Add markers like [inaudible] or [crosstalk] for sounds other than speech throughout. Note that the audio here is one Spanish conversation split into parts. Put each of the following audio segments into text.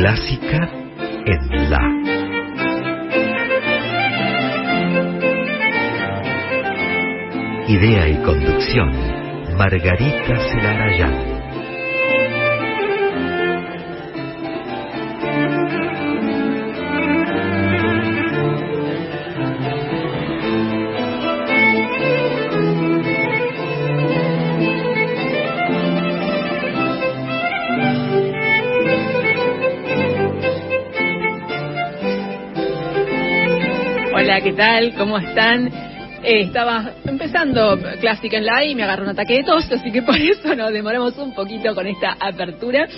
Clásica en La. Idea y conducción, Margarita Celarayán. ¿Qué tal? ¿Cómo están? Eh, estaba empezando Clásica en la y me agarró un ataque de tos, así que por [laughs] eso nos demoramos un poquito con esta apertura.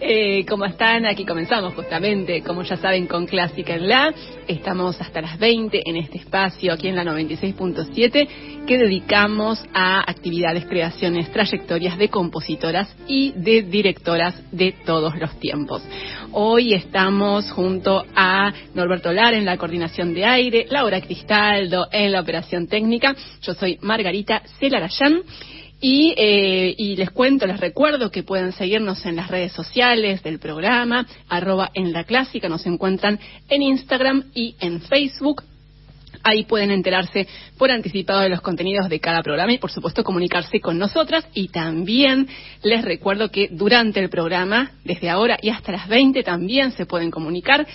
Eh, ¿Cómo están? Aquí comenzamos justamente, como ya saben, con Clásica en la. Estamos hasta las 20 en este espacio, aquí en la 96.7, que dedicamos a actividades, creaciones, trayectorias de compositoras y de directoras de todos los tiempos. Hoy estamos junto a Norberto Lar en la coordinación de aire, Laura Cristaldo en la operación técnica. Yo soy Margarita Celarayán. Y, eh, y, les cuento, les recuerdo que pueden seguirnos en las redes sociales del programa, arroba en la clásica, nos encuentran en Instagram y en Facebook. Ahí pueden enterarse por anticipado de los contenidos de cada programa y, por supuesto, comunicarse con nosotras. Y también les recuerdo que durante el programa, desde ahora y hasta las 20, también se pueden comunicar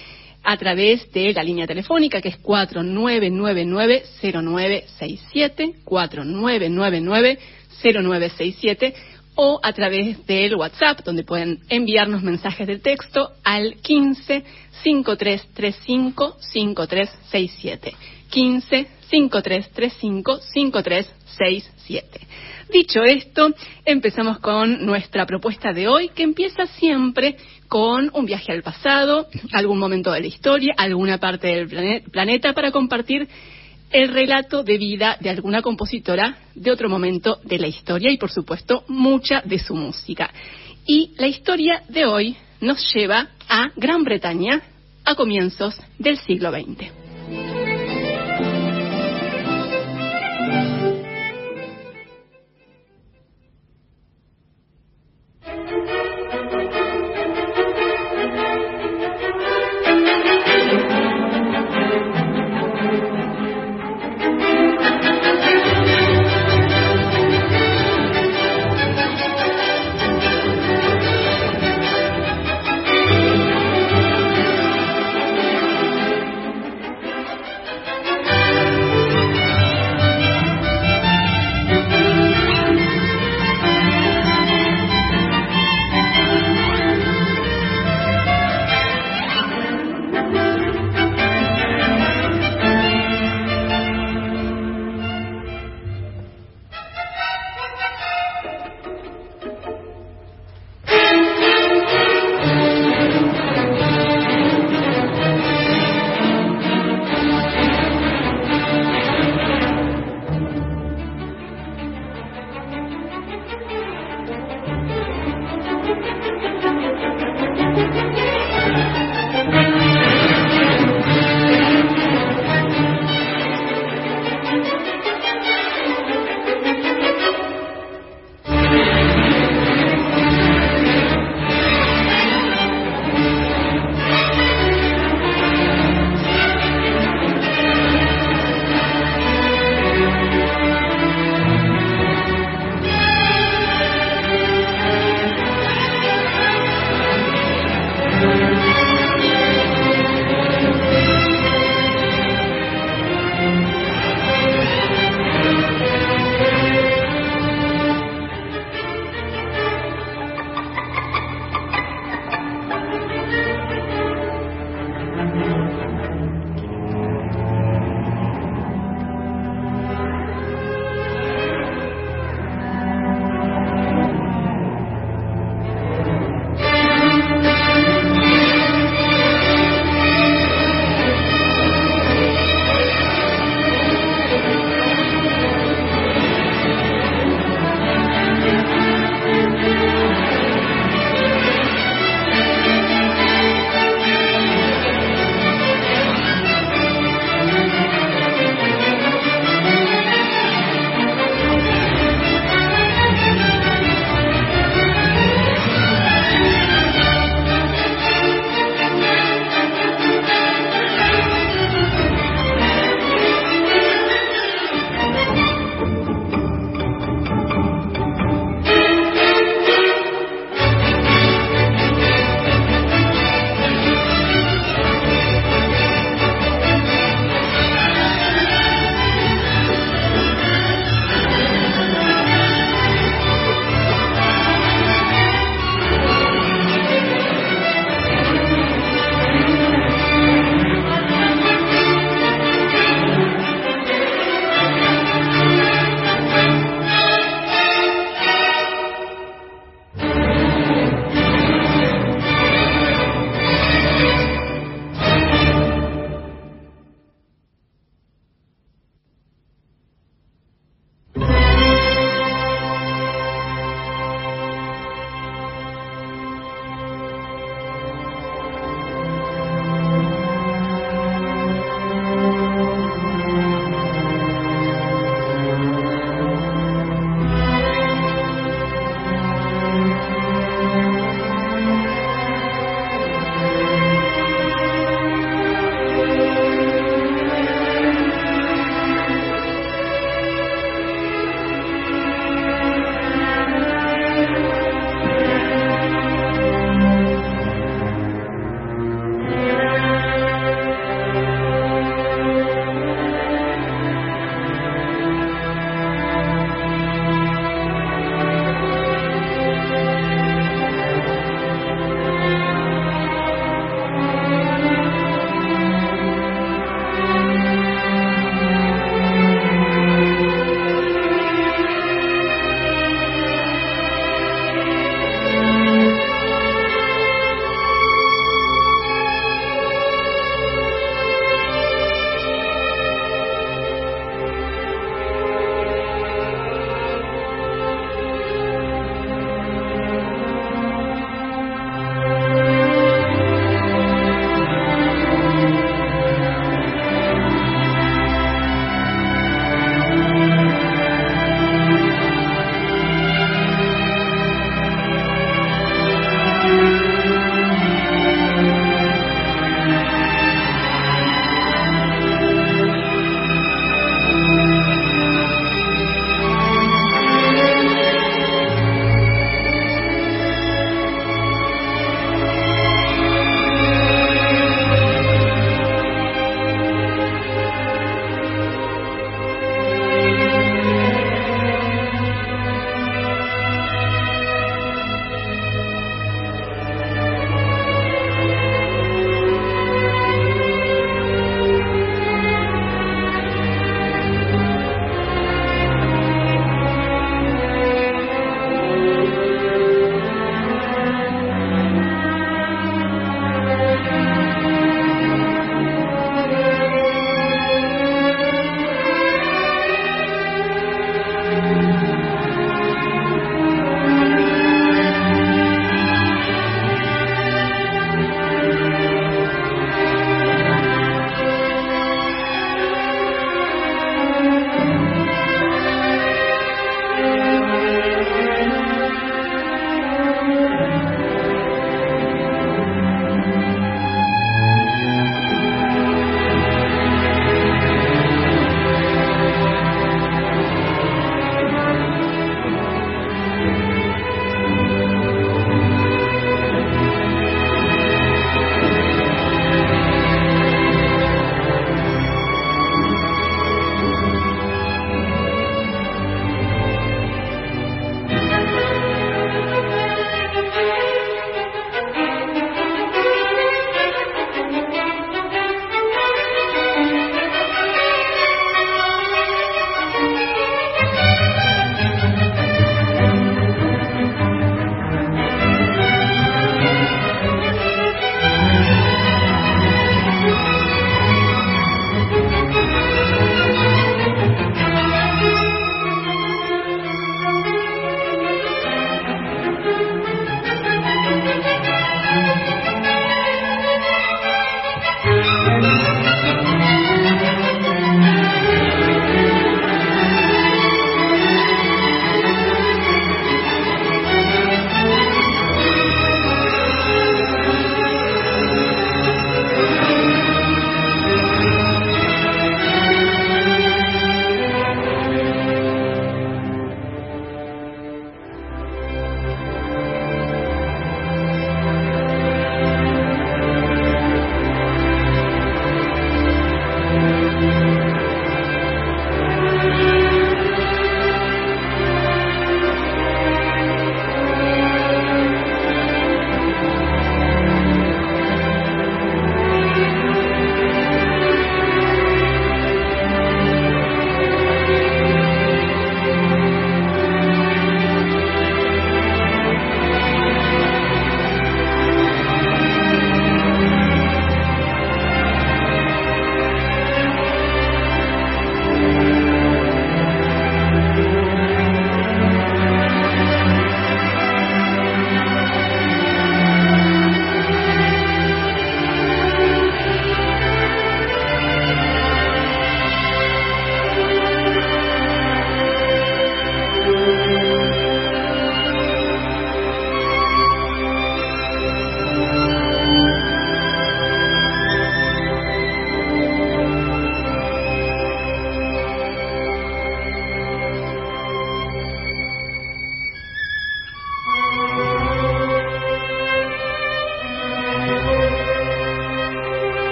a través de la línea telefónica que es 4999-0967, 4999-0967 o a través del WhatsApp, donde pueden enviarnos mensajes de texto al 15 5335 5367. 15 5335 5367. Dicho esto, empezamos con nuestra propuesta de hoy, que empieza siempre con un viaje al pasado, algún momento de la historia, alguna parte del planeta, para compartir el relato de vida de alguna compositora de otro momento de la historia y, por supuesto, mucha de su música. Y la historia de hoy nos lleva a Gran Bretaña a comienzos del siglo XX.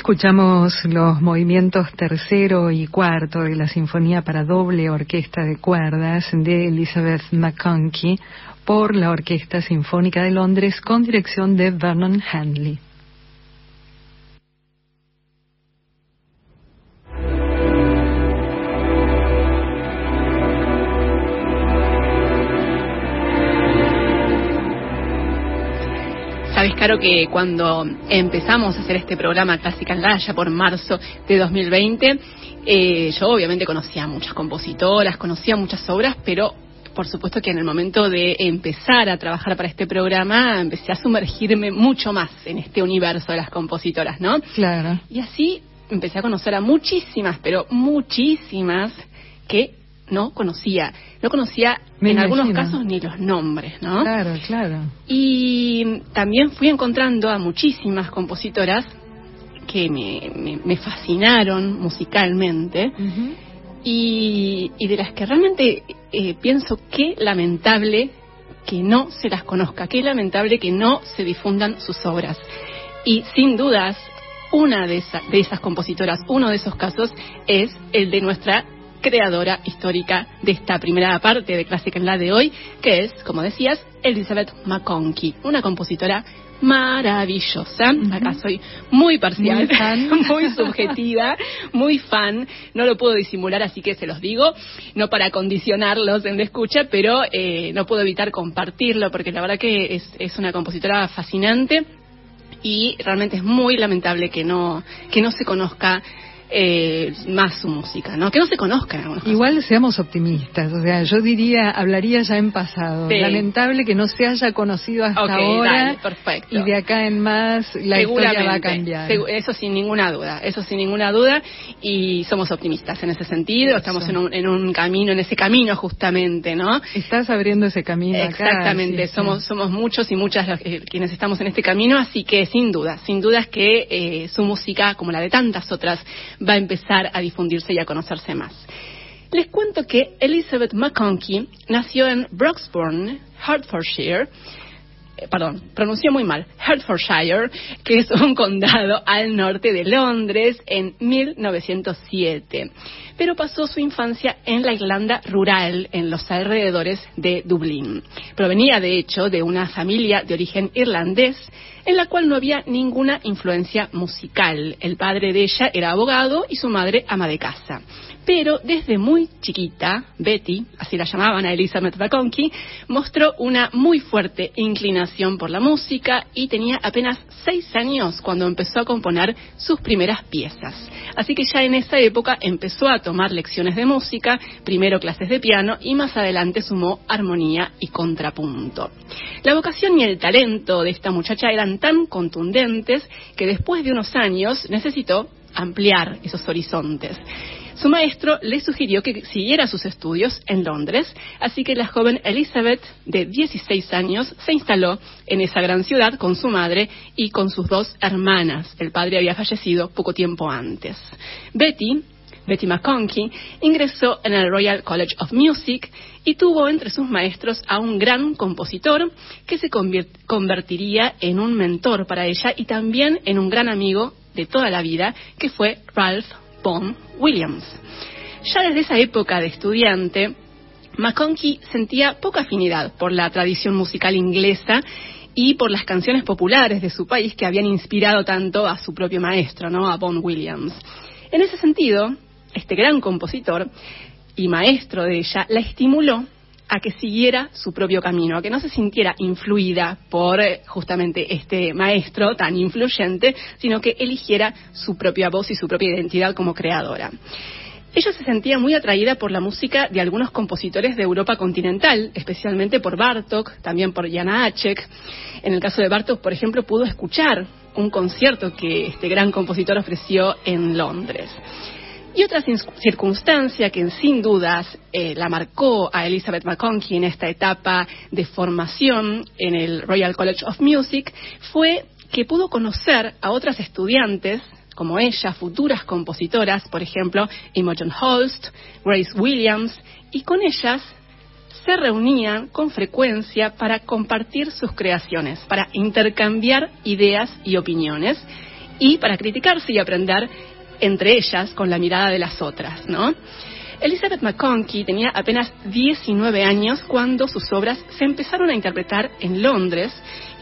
Escuchamos los movimientos tercero y cuarto de la Sinfonía para doble orquesta de cuerdas de Elizabeth McConkie por la Orquesta Sinfónica de Londres con dirección de Vernon Handley. Sabes, Caro, que cuando empezamos a hacer este programa Clásica en ya por marzo de 2020, eh, yo obviamente conocía muchas compositoras, conocía muchas obras, pero por supuesto que en el momento de empezar a trabajar para este programa empecé a sumergirme mucho más en este universo de las compositoras, ¿no? Claro. Y así empecé a conocer a muchísimas, pero muchísimas que no conocía. No conocía en algunos casos ni los nombres, ¿no? Claro, claro. Y también fui encontrando a muchísimas compositoras que me, me, fascinaron musicalmente y, y, de las que realmente eh, pienso que lamentable que no se las conozca, qué lamentable que no se difundan sus obras. Y sin dudas, una de, de esas compositoras, uno de esos casos es el de nuestra creadora histórica de esta primera parte de Clásica en la de hoy, que es, como decías, Elizabeth McConkie, una compositora maravillosa. Acá soy muy parcial, [laughs] muy, subjetiva, muy fan. No lo puedo disimular, así que se los digo, no para condicionarlos en la escucha, pero eh, no puedo evitar compartirlo porque la verdad que es, es una compositora fascinante y realmente es muy lamentable que no que no se conozca eh, más su música, ¿no? Que no se conozcan. Igual seamos optimistas, o sea, yo diría, hablaría ya en pasado. Lamentable que no se haya conocido hasta ahora. perfecto. Y de acá en más la historia va a cambiar. Eso sin ninguna duda, eso sin ninguna duda. Y somos optimistas en ese sentido, estamos en un, en un, camino, en ese camino justamente, ¿no? Estás abriendo ese camino Exactamente, somos, somos muchos y muchas eh, quienes estamos en este camino, así que sin duda, sin duda es que eh, su música, como la de tantas otras, va a empezar a difundirse y a conocerse más. Les cuento que Elizabeth McConkie nació en Broxbourne, Hertfordshire, perdón, pronunció muy mal, Hertfordshire, que es un condado al norte de Londres en 1907. Pero pasó su infancia en la Irlanda rural, en los alrededores de Dublín. Provenía, de hecho, de una familia de origen irlandés en la cual no había ninguna influencia musical. El padre de ella era abogado y su madre ama de casa. Pero desde muy chiquita, Betty, así la llamaban a Elizabeth McConkie, mostró una muy fuerte inclinación por la música y tenía apenas seis años cuando empezó a componer sus primeras piezas. Así que ya en esa época empezó a tomar lecciones de música, primero clases de piano y más adelante sumó armonía y contrapunto. La vocación y el talento de esta muchacha eran tan contundentes que después de unos años necesitó ampliar esos horizontes. Su maestro le sugirió que siguiera sus estudios en Londres, así que la joven Elizabeth, de 16 años, se instaló en esa gran ciudad con su madre y con sus dos hermanas. El padre había fallecido poco tiempo antes. Betty, Betty McConkie, ingresó en el Royal College of Music y tuvo entre sus maestros a un gran compositor que se convertiría en un mentor para ella y también en un gran amigo de toda la vida, que fue Ralph Vaughan Williams. Ya desde esa época de estudiante, McConkie sentía poca afinidad por la tradición musical inglesa y por las canciones populares de su país que habían inspirado tanto a su propio maestro, ¿no? a Vaughan Williams. En ese sentido, este gran compositor y maestro de ella la estimuló a que siguiera su propio camino, a que no se sintiera influida por eh, justamente este maestro tan influyente, sino que eligiera su propia voz y su propia identidad como creadora. Ella se sentía muy atraída por la música de algunos compositores de Europa continental, especialmente por Bartok, también por Jan Acek. En el caso de Bartok, por ejemplo, pudo escuchar un concierto que este gran compositor ofreció en Londres. Y otra circunstancia que sin dudas eh, la marcó a Elizabeth McConkie en esta etapa de formación en el Royal College of Music fue que pudo conocer a otras estudiantes como ella, futuras compositoras, por ejemplo, Imogen Holst, Grace Williams, y con ellas se reunían con frecuencia para compartir sus creaciones, para intercambiar ideas y opiniones y para criticarse y aprender entre ellas con la mirada de las otras, ¿no? Elizabeth McConkie tenía apenas 19 años cuando sus obras se empezaron a interpretar en Londres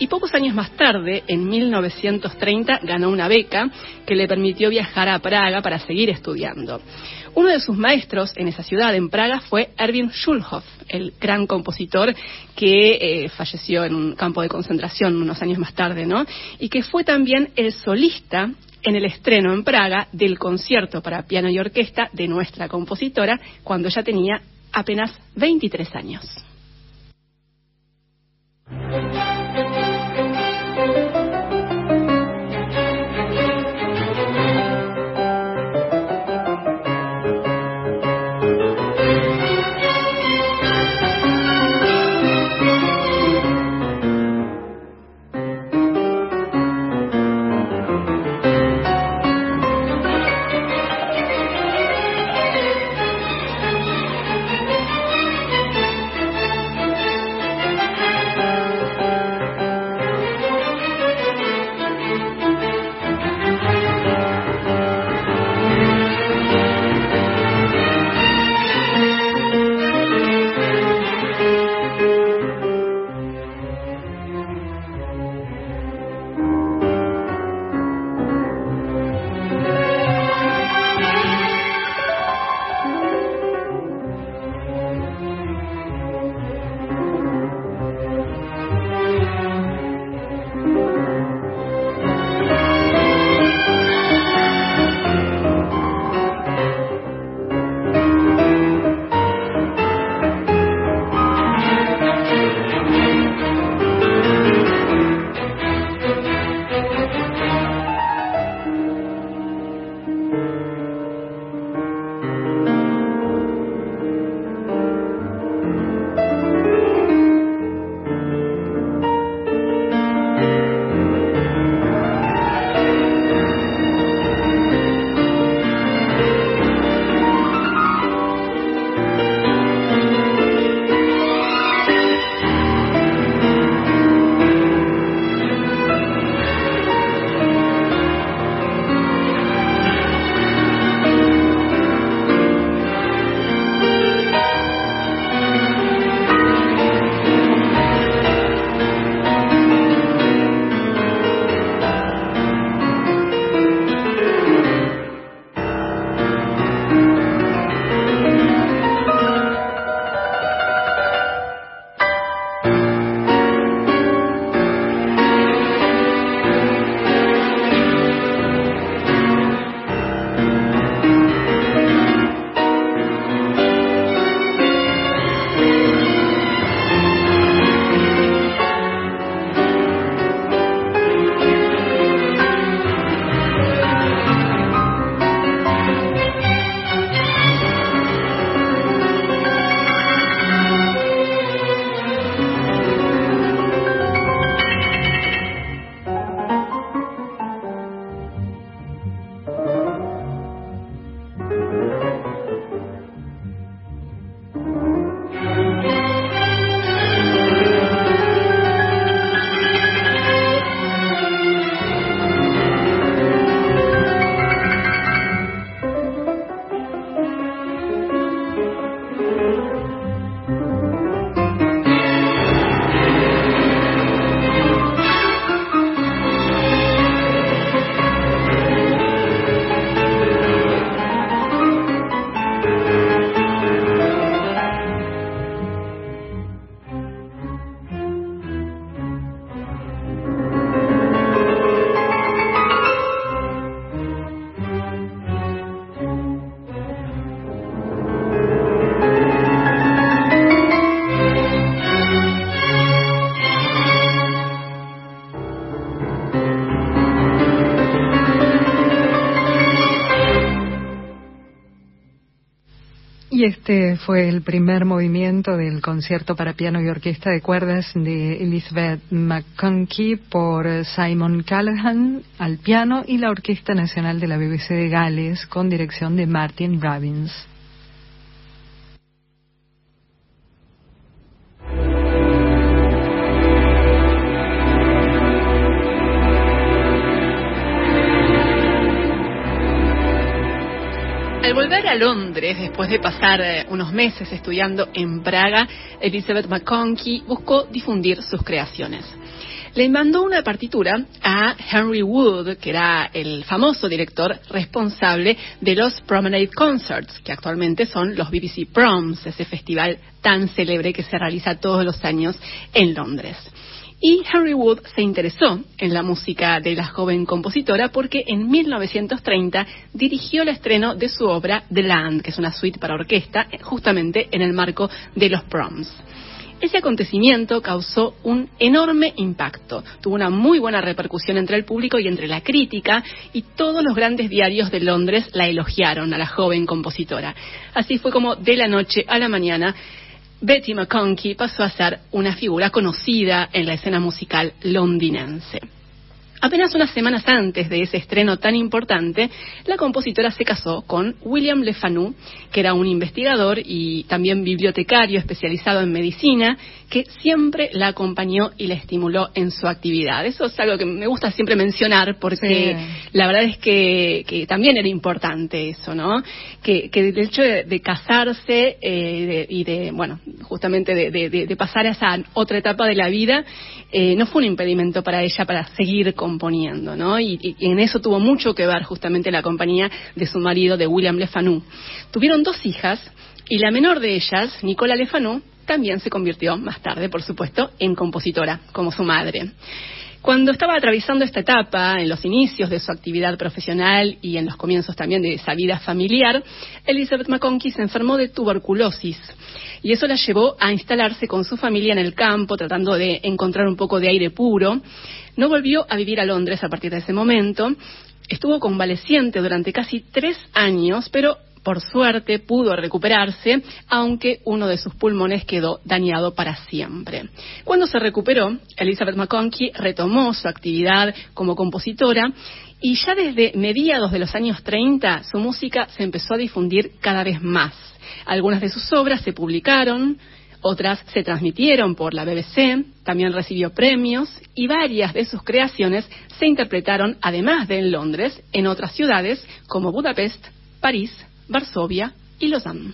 y pocos años más tarde, en 1930, ganó una beca que le permitió viajar a Praga para seguir estudiando. Uno de sus maestros en esa ciudad, en Praga, fue Erwin Schulhoff, el gran compositor que eh, falleció en un campo de concentración unos años más tarde, ¿no? Y que fue también el solista en el estreno en Praga del concierto para piano y orquesta de nuestra compositora cuando ella tenía apenas 23 años. Este fue el primer movimiento del concierto para piano y orquesta de cuerdas de Elizabeth McConkie por Simon Callahan al piano y la Orquesta Nacional de la BBC de Gales con dirección de Martin Robbins. Volver a Londres, después de pasar eh, unos meses estudiando en Praga, Elizabeth McConkie buscó difundir sus creaciones. Le mandó una partitura a Henry Wood, que era el famoso director responsable de los Promenade Concerts, que actualmente son los BBC Proms, ese festival tan célebre que se realiza todos los años en Londres. Y Henry Wood se interesó en la música de la joven compositora porque en 1930 dirigió el estreno de su obra The Land, que es una suite para orquesta, justamente en el marco de los proms. Ese acontecimiento causó un enorme impacto, tuvo una muy buena repercusión entre el público y entre la crítica, y todos los grandes diarios de Londres la elogiaron a la joven compositora. Así fue como de la noche a la mañana Betty McConkie pasó a ser una figura conocida en la escena musical londinense. Apenas unas semanas antes de ese estreno tan importante, la compositora se casó con William Le Fanu, que era un investigador y también bibliotecario especializado en medicina, que siempre la acompañó y la estimuló en su actividad. Eso es algo que me gusta siempre mencionar porque la verdad es que, también era importante eso, ¿no? Que, el hecho de, casarse eh, y de, bueno, justamente de, pasar a esa otra etapa de la vida, eh, no fue un impedimento para ella para seguir componiendo, ¿no? Y, en eso tuvo mucho que ver justamente la compañía de su marido, de William Le Fanu. Tuvieron dos hijas y la menor de ellas, Nicola Le Fanu, también se convirtió más tarde, por supuesto, en compositora, como su madre. Cuando estaba atravesando esta etapa, en los inicios de su actividad profesional y en los comienzos también de esa vida familiar, Elizabeth McConkie se enfermó de tuberculosis y eso la llevó a instalarse con su familia en el campo, tratando de encontrar un poco de aire puro. No volvió a vivir a Londres a partir de ese momento. Estuvo convaleciente durante casi tres años, pero por suerte pudo recuperarse, aunque uno de sus pulmones quedó dañado para siempre. Cuando se recuperó, Elizabeth McConkie retomó su actividad como compositora y ya desde mediados de los años 30 su música se empezó a difundir cada vez más. Algunas de sus obras se publicaron, otras se transmitieron por la BBC, también recibió premios y varias de sus creaciones se interpretaron, además de en Londres, en otras ciudades como Budapest, París, Varsovia y Lausanne.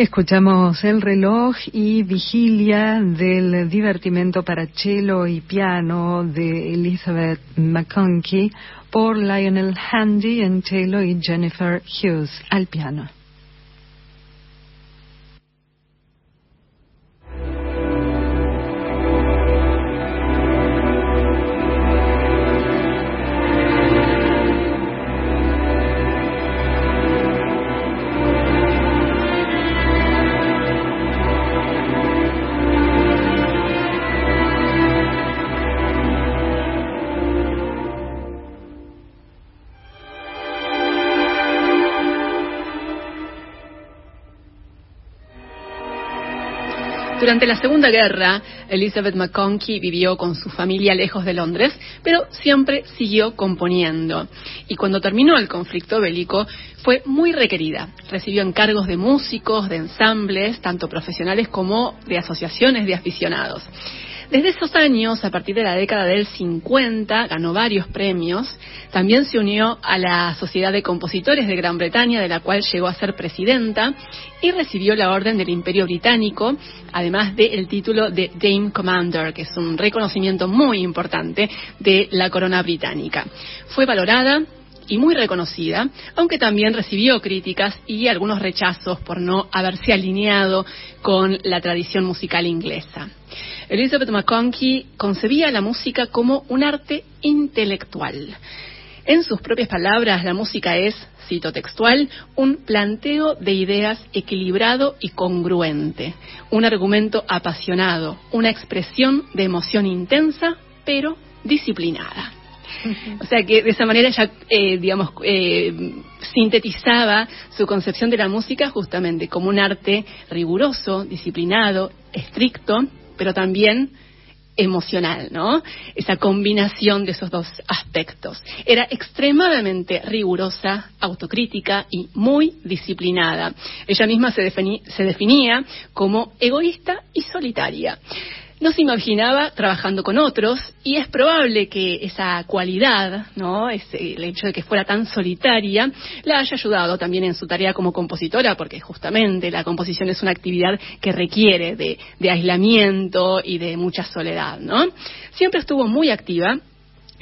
Escuchamos el reloj y vigilia del divertimento para cello y piano de Elizabeth McConkie por Lionel Handy en cello y Jennifer Hughes al piano. Durante la Segunda Guerra, Elizabeth McConkie vivió con su familia lejos de Londres, pero siempre siguió componiendo. Y cuando terminó el conflicto bélico, fue muy requerida. Recibió encargos de músicos, de ensambles, tanto profesionales como de asociaciones de aficionados. Desde esos años, a partir de la década del 50, ganó varios premios. También se unió a la Sociedad de Compositores de Gran Bretaña, de la cual llegó a ser presidenta, y recibió la Orden del Imperio Británico, además del título de Dame Commander, que es un reconocimiento muy importante de la corona británica. Fue valorada y muy reconocida, aunque también recibió críticas y algunos rechazos por no haberse alineado con la tradición musical inglesa. Elizabeth McConkie concebía la música como un arte intelectual. En sus propias palabras, la música es, cito textual, un planteo de ideas equilibrado y congruente, un argumento apasionado, una expresión de emoción intensa, pero disciplinada. O sea que de esa manera ella, eh, digamos, eh, sintetizaba su concepción de la música justamente como un arte riguroso, disciplinado, estricto, pero también emocional, ¿no? Esa combinación de esos dos aspectos. Era extremadamente rigurosa, autocrítica y muy disciplinada. Ella misma se, se definía como egoísta y solitaria no se imaginaba trabajando con otros y es probable que esa cualidad, ¿no? Ese, el hecho de que fuera tan solitaria, la haya ayudado también en su tarea como compositora, porque justamente la composición es una actividad que requiere de, aislamiento y de mucha soledad, ¿no? Siempre estuvo muy activa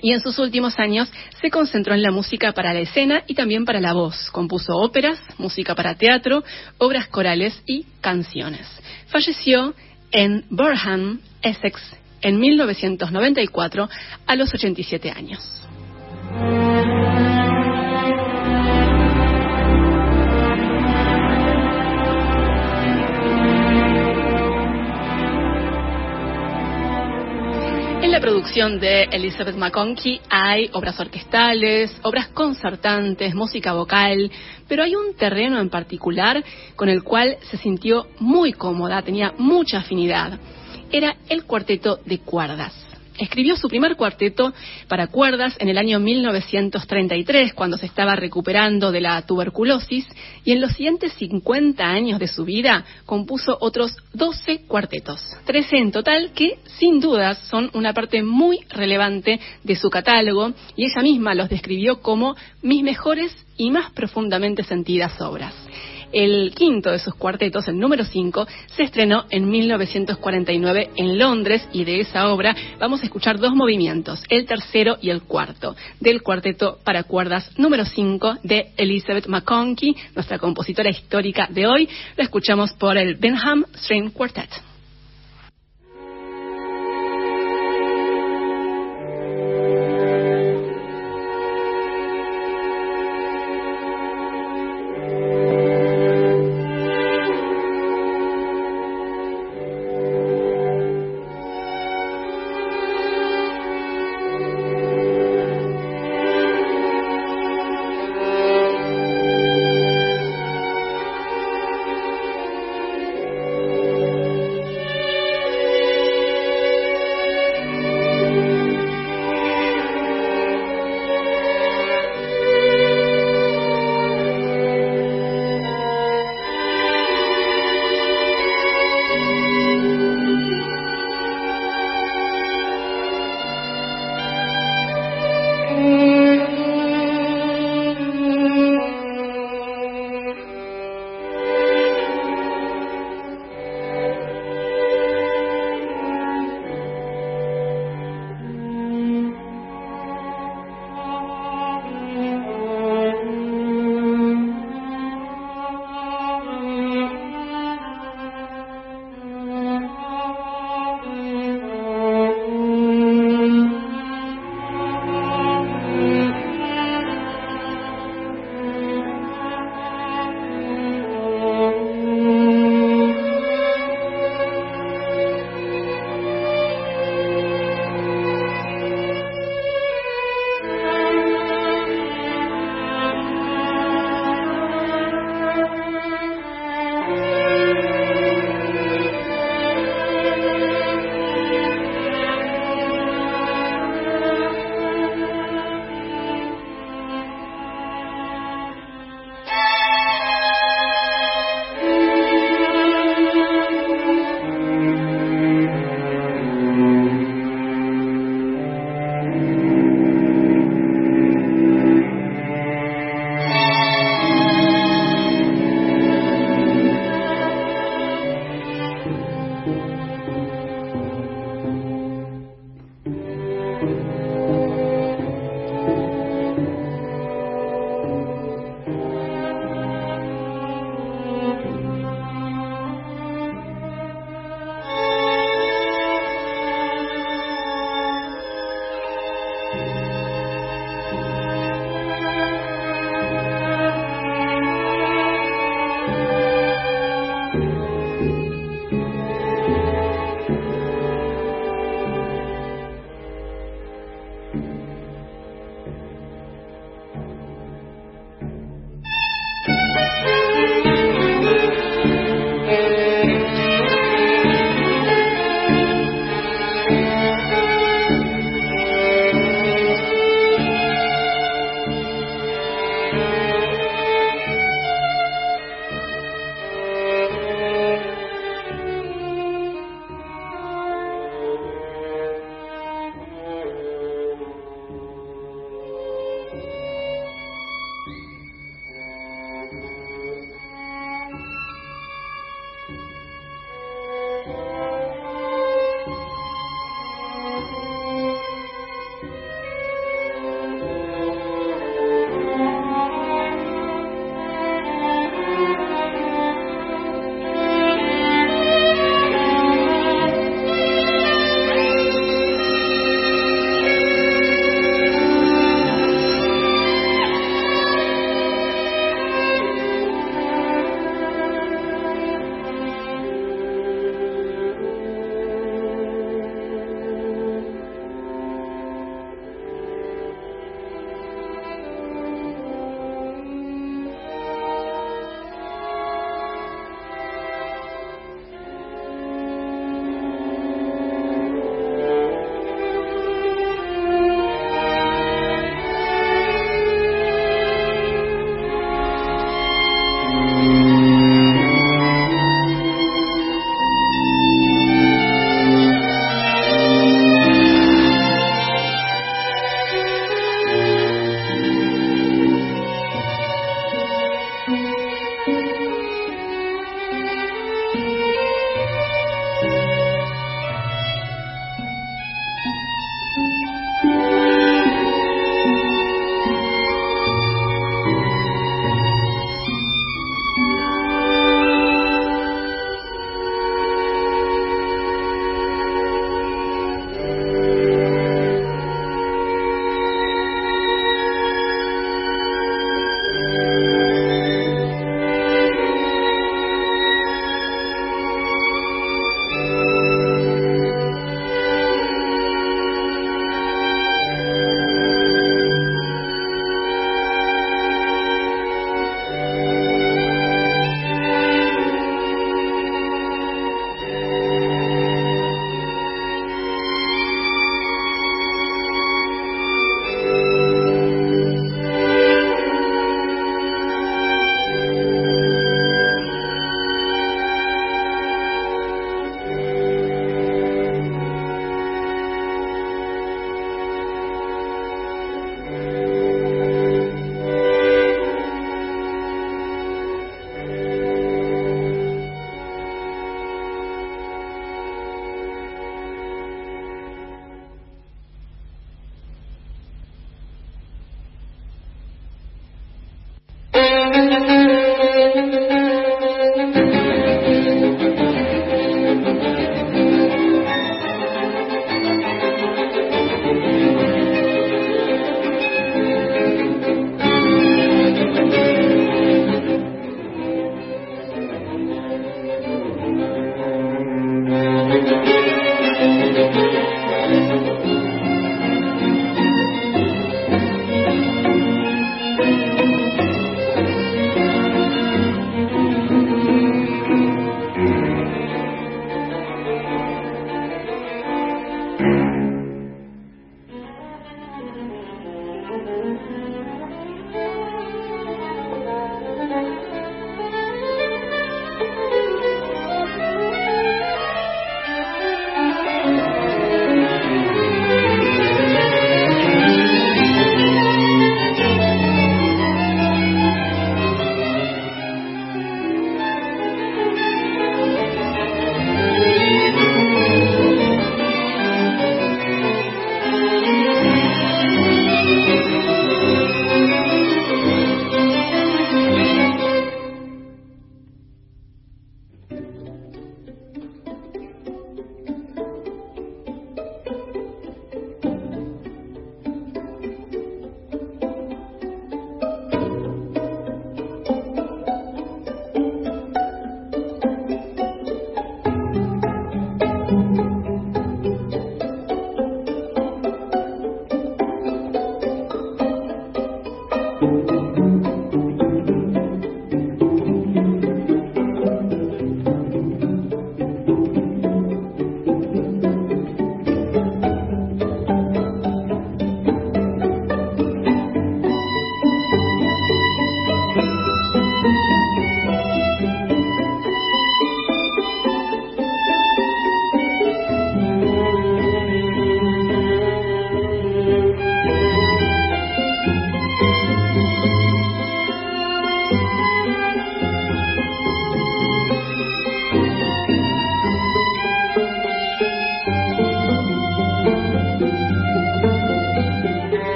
y en sus últimos años se concentró en la música para la escena y también para la voz. Compuso óperas, música para teatro, obras corales y canciones. Falleció en Burham, Essex, en 1994, a los 87 años. En la producción de Elizabeth McConkie hay obras orquestales, obras concertantes, música vocal, pero hay un terreno en particular con el cual se sintió muy cómoda, tenía mucha afinidad. Era el cuarteto de cuerdas. Escribió su primer cuarteto para cuerdas en el año 1933, cuando se estaba recuperando de la tuberculosis, y en los siguientes 50 años de su vida compuso otros 12 cuartetos, 13 en total, que sin dudas son una parte muy relevante de su catálogo, y ella misma los describió como mis mejores y más profundamente sentidas obras. El quinto de sus cuartetos, el número 5, se estrenó en 1949 en Londres y de esa obra vamos a escuchar dos movimientos, el tercero y el cuarto, del cuarteto para cuerdas número 5 de Elizabeth McConkie, nuestra compositora histórica de hoy. Lo escuchamos por el Benham String Quartet.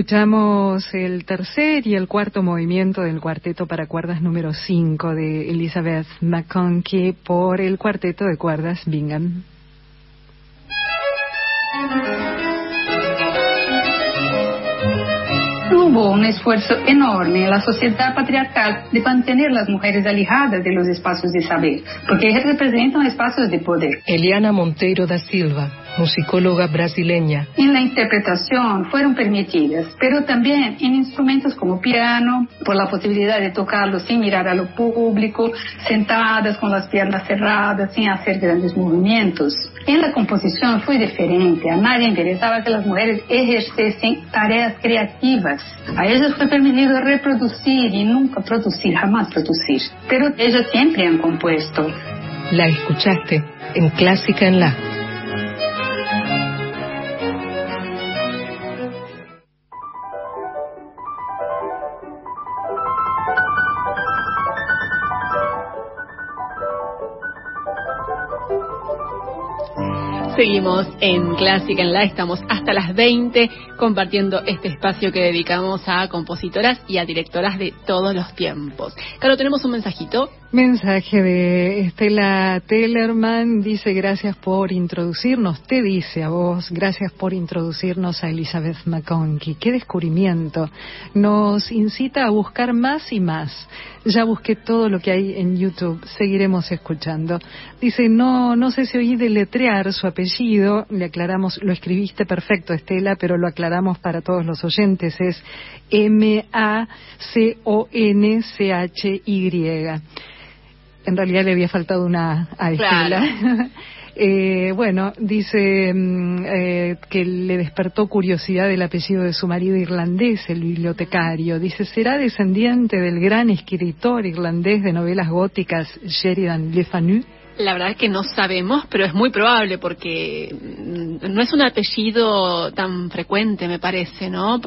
Escuchamos el tercer y el cuarto movimiento del cuarteto para cuerdas número 5 de Elizabeth McConkie por el cuarteto de cuerdas Bingham. Hubo un esfuerzo enorme en la sociedad patriarcal de mantener las mujeres alejadas de los espacios de saber, porque representan espacios de poder. Eliana Monteiro da Silva musicóloga brasileña. En la interpretación fueron permitidas, pero también en instrumentos como piano, por la posibilidad de tocarlo sin mirar a lo público, sentadas con las piernas cerradas, sin hacer grandes movimientos. En la composición fue diferente. A nadie interesaba que las mujeres ejercesen tareas creativas. A ellas fue permitido reproducir y nunca producir, jamás producir. Pero ellas siempre han compuesto. La escuchaste en Clásica en La. Seguimos en Clásica en la, estamos hasta las 20 compartiendo este espacio que dedicamos a compositoras y a directoras de todos los tiempos. Claro, tenemos un mensajito. Mensaje de Estela Tellerman, dice gracias por introducirnos, te dice a vos, gracias por introducirnos a Elizabeth McConkie. Qué descubrimiento. Nos incita a buscar más y más. Ya busqué todo lo que hay en YouTube, seguiremos escuchando. Dice, no, no sé si oí deletrear su apellido, le aclaramos, lo escribiste perfecto Estela, pero lo aclaramos para todos los oyentes, es M-A-C-O-N-C-H-Y. En realidad le había faltado una a Estela. [laughs] Eh, bueno, dice mm, eh, que le despertó curiosidad el apellido de su marido irlandés, el bibliotecario. Dice, ¿será descendiente del gran escritor irlandés de novelas góticas Sheridan Le Fanu? La verdad es que no sabemos, pero es muy probable porque mm, no es un apellido tan frecuente, me parece, ¿no?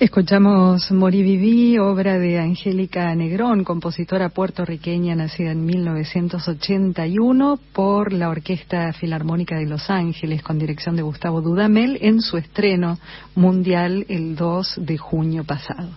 Escuchamos Moriviví, obra de Angélica Negrón, compositora puertorriqueña nacida en 1981 por la Orquesta Filarmónica de Los Ángeles con dirección de Gustavo Dudamel en su estreno mundial el 2 de junio pasado.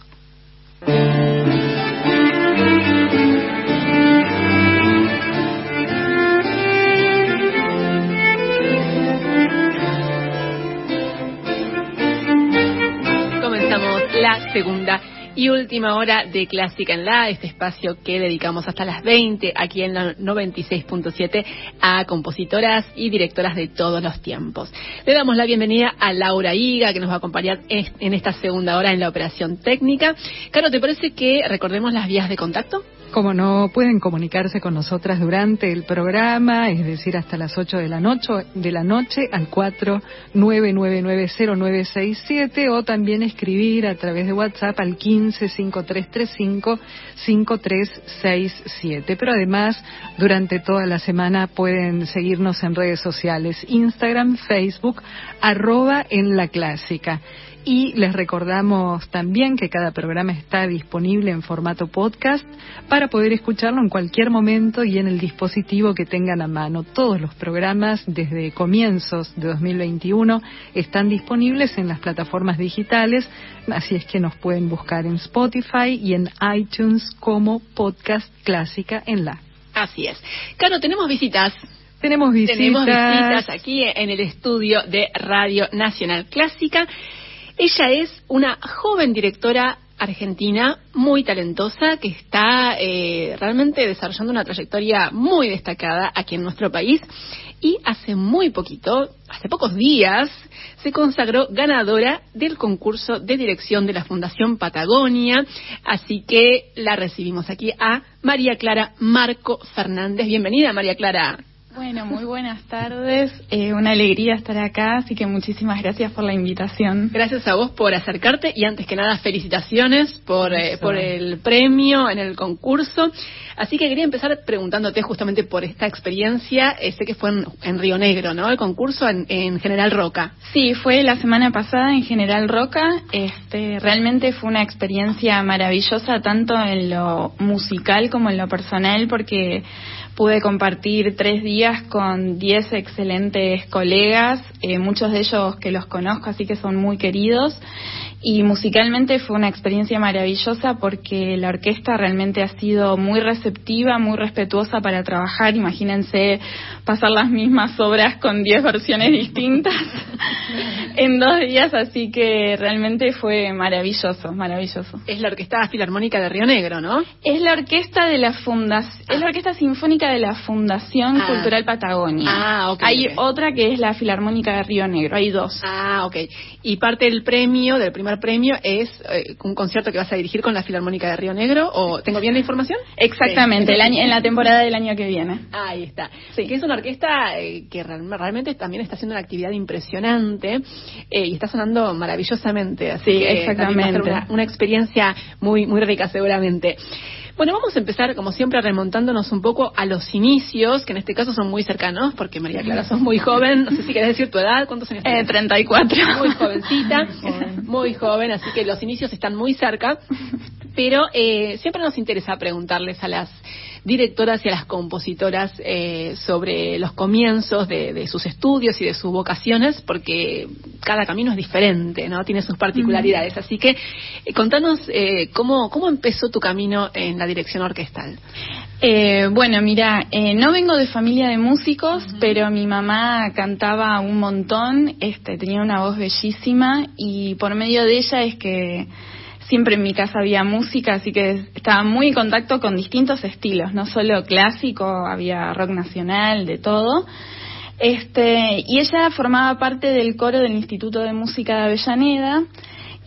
Segunda y última hora de Clásica en la, este espacio que dedicamos hasta las 20 aquí en la 96.7 a compositoras y directoras de todos los tiempos. Le damos la bienvenida a Laura Higa, que nos va a acompañar en esta segunda hora en la operación técnica. Caro, ¿te parece que recordemos las vías de contacto? Como no, pueden comunicarse con nosotras durante el programa, es decir, hasta las 8 de la noche, de la noche al 49990967 o también escribir a través de WhatsApp al 1553355367. Pero además, durante toda la semana pueden seguirnos en redes sociales, Instagram, Facebook, arroba en la clásica. Y les recordamos también que cada programa está disponible en formato podcast para poder escucharlo en cualquier momento y en el dispositivo que tengan a mano. Todos los programas desde comienzos de 2021 están disponibles en las plataformas digitales, así es que nos pueden buscar en Spotify y en iTunes como podcast clásica en la. Así es. Claro, tenemos visitas. Tenemos visitas. Tenemos visitas aquí en el estudio de Radio Nacional Clásica. Ella es una joven directora argentina muy talentosa que está eh, realmente desarrollando una trayectoria muy destacada aquí en nuestro país y hace muy poquito, hace pocos días, se consagró ganadora del concurso de dirección de la Fundación Patagonia, así que la recibimos aquí a María Clara Marco Fernández. Bienvenida María Clara. Bueno, muy buenas tardes. Eh, una alegría estar acá, así que muchísimas gracias por la invitación. Gracias a vos por acercarte y antes que nada felicitaciones por, eh, por el premio en el concurso. Así que quería empezar preguntándote justamente por esta experiencia. Eh, sé que fue en, Río Negro, ¿no? El concurso en, en, General Roca. Sí, fue la semana pasada en General Roca. Este, realmente fue una experiencia maravillosa tanto en lo musical como en lo personal porque Pude compartir tres días con diez excelentes colegas, eh, muchos de ellos que los conozco, así que son muy queridos. Y musicalmente fue una experiencia maravillosa porque la orquesta realmente ha sido muy receptiva, muy respetuosa para trabajar. Imagínense pasar las mismas obras con 10 versiones distintas [laughs] en dos días, así que realmente fue maravilloso, maravilloso. Es la Orquesta Filarmónica de Río Negro, ¿no? Es la orquesta de la fundación, es la Orquesta Sinfónica de la Fundación ah. Cultural Patagonia. Ah, ok. Hay otra que es la Filarmónica de Río Negro, hay dos. Ah, ok. Y parte del premio, del primer premio es eh, un concierto que vas a dirigir con la Filarmónica de Río Negro, ¿o tengo bien la información? Exactamente, el año, en la temporada del año que viene. Ahí está. Sí. Que es una orquesta eh, que realmente también está haciendo una actividad impresionante eh, y está sonando maravillosamente. Así sí, exactamente. una, una experiencia muy, muy rica seguramente. Bueno, vamos a empezar, como siempre, remontándonos un poco a los inicios, que en este caso son muy cercanos, porque María Clara, sos muy joven. No sé si querés decir tu edad, ¿cuántos años tienes? Eh, 34. Muy jovencita, [laughs] muy joven, así que los inicios están muy cerca. Pero eh, siempre nos interesa preguntarles a las directoras y a las compositoras eh, sobre los comienzos de, sus estudios y de sus vocaciones, porque cada camino es diferente, ¿no? Tiene sus particularidades. Así que eh, contanos eh, cómo, cómo empezó tu camino en la dirección orquestal. bueno, mira, no vengo de familia de músicos, pero mi mamá cantaba un montón, este, tenía una voz bellísima y por medio de ella es que siempre en mi casa había música, así que estaba muy en contacto con distintos estilos, no solo clásico, había rock nacional, de todo. Este, y ella formaba parte del coro del Instituto de Música de Avellaneda.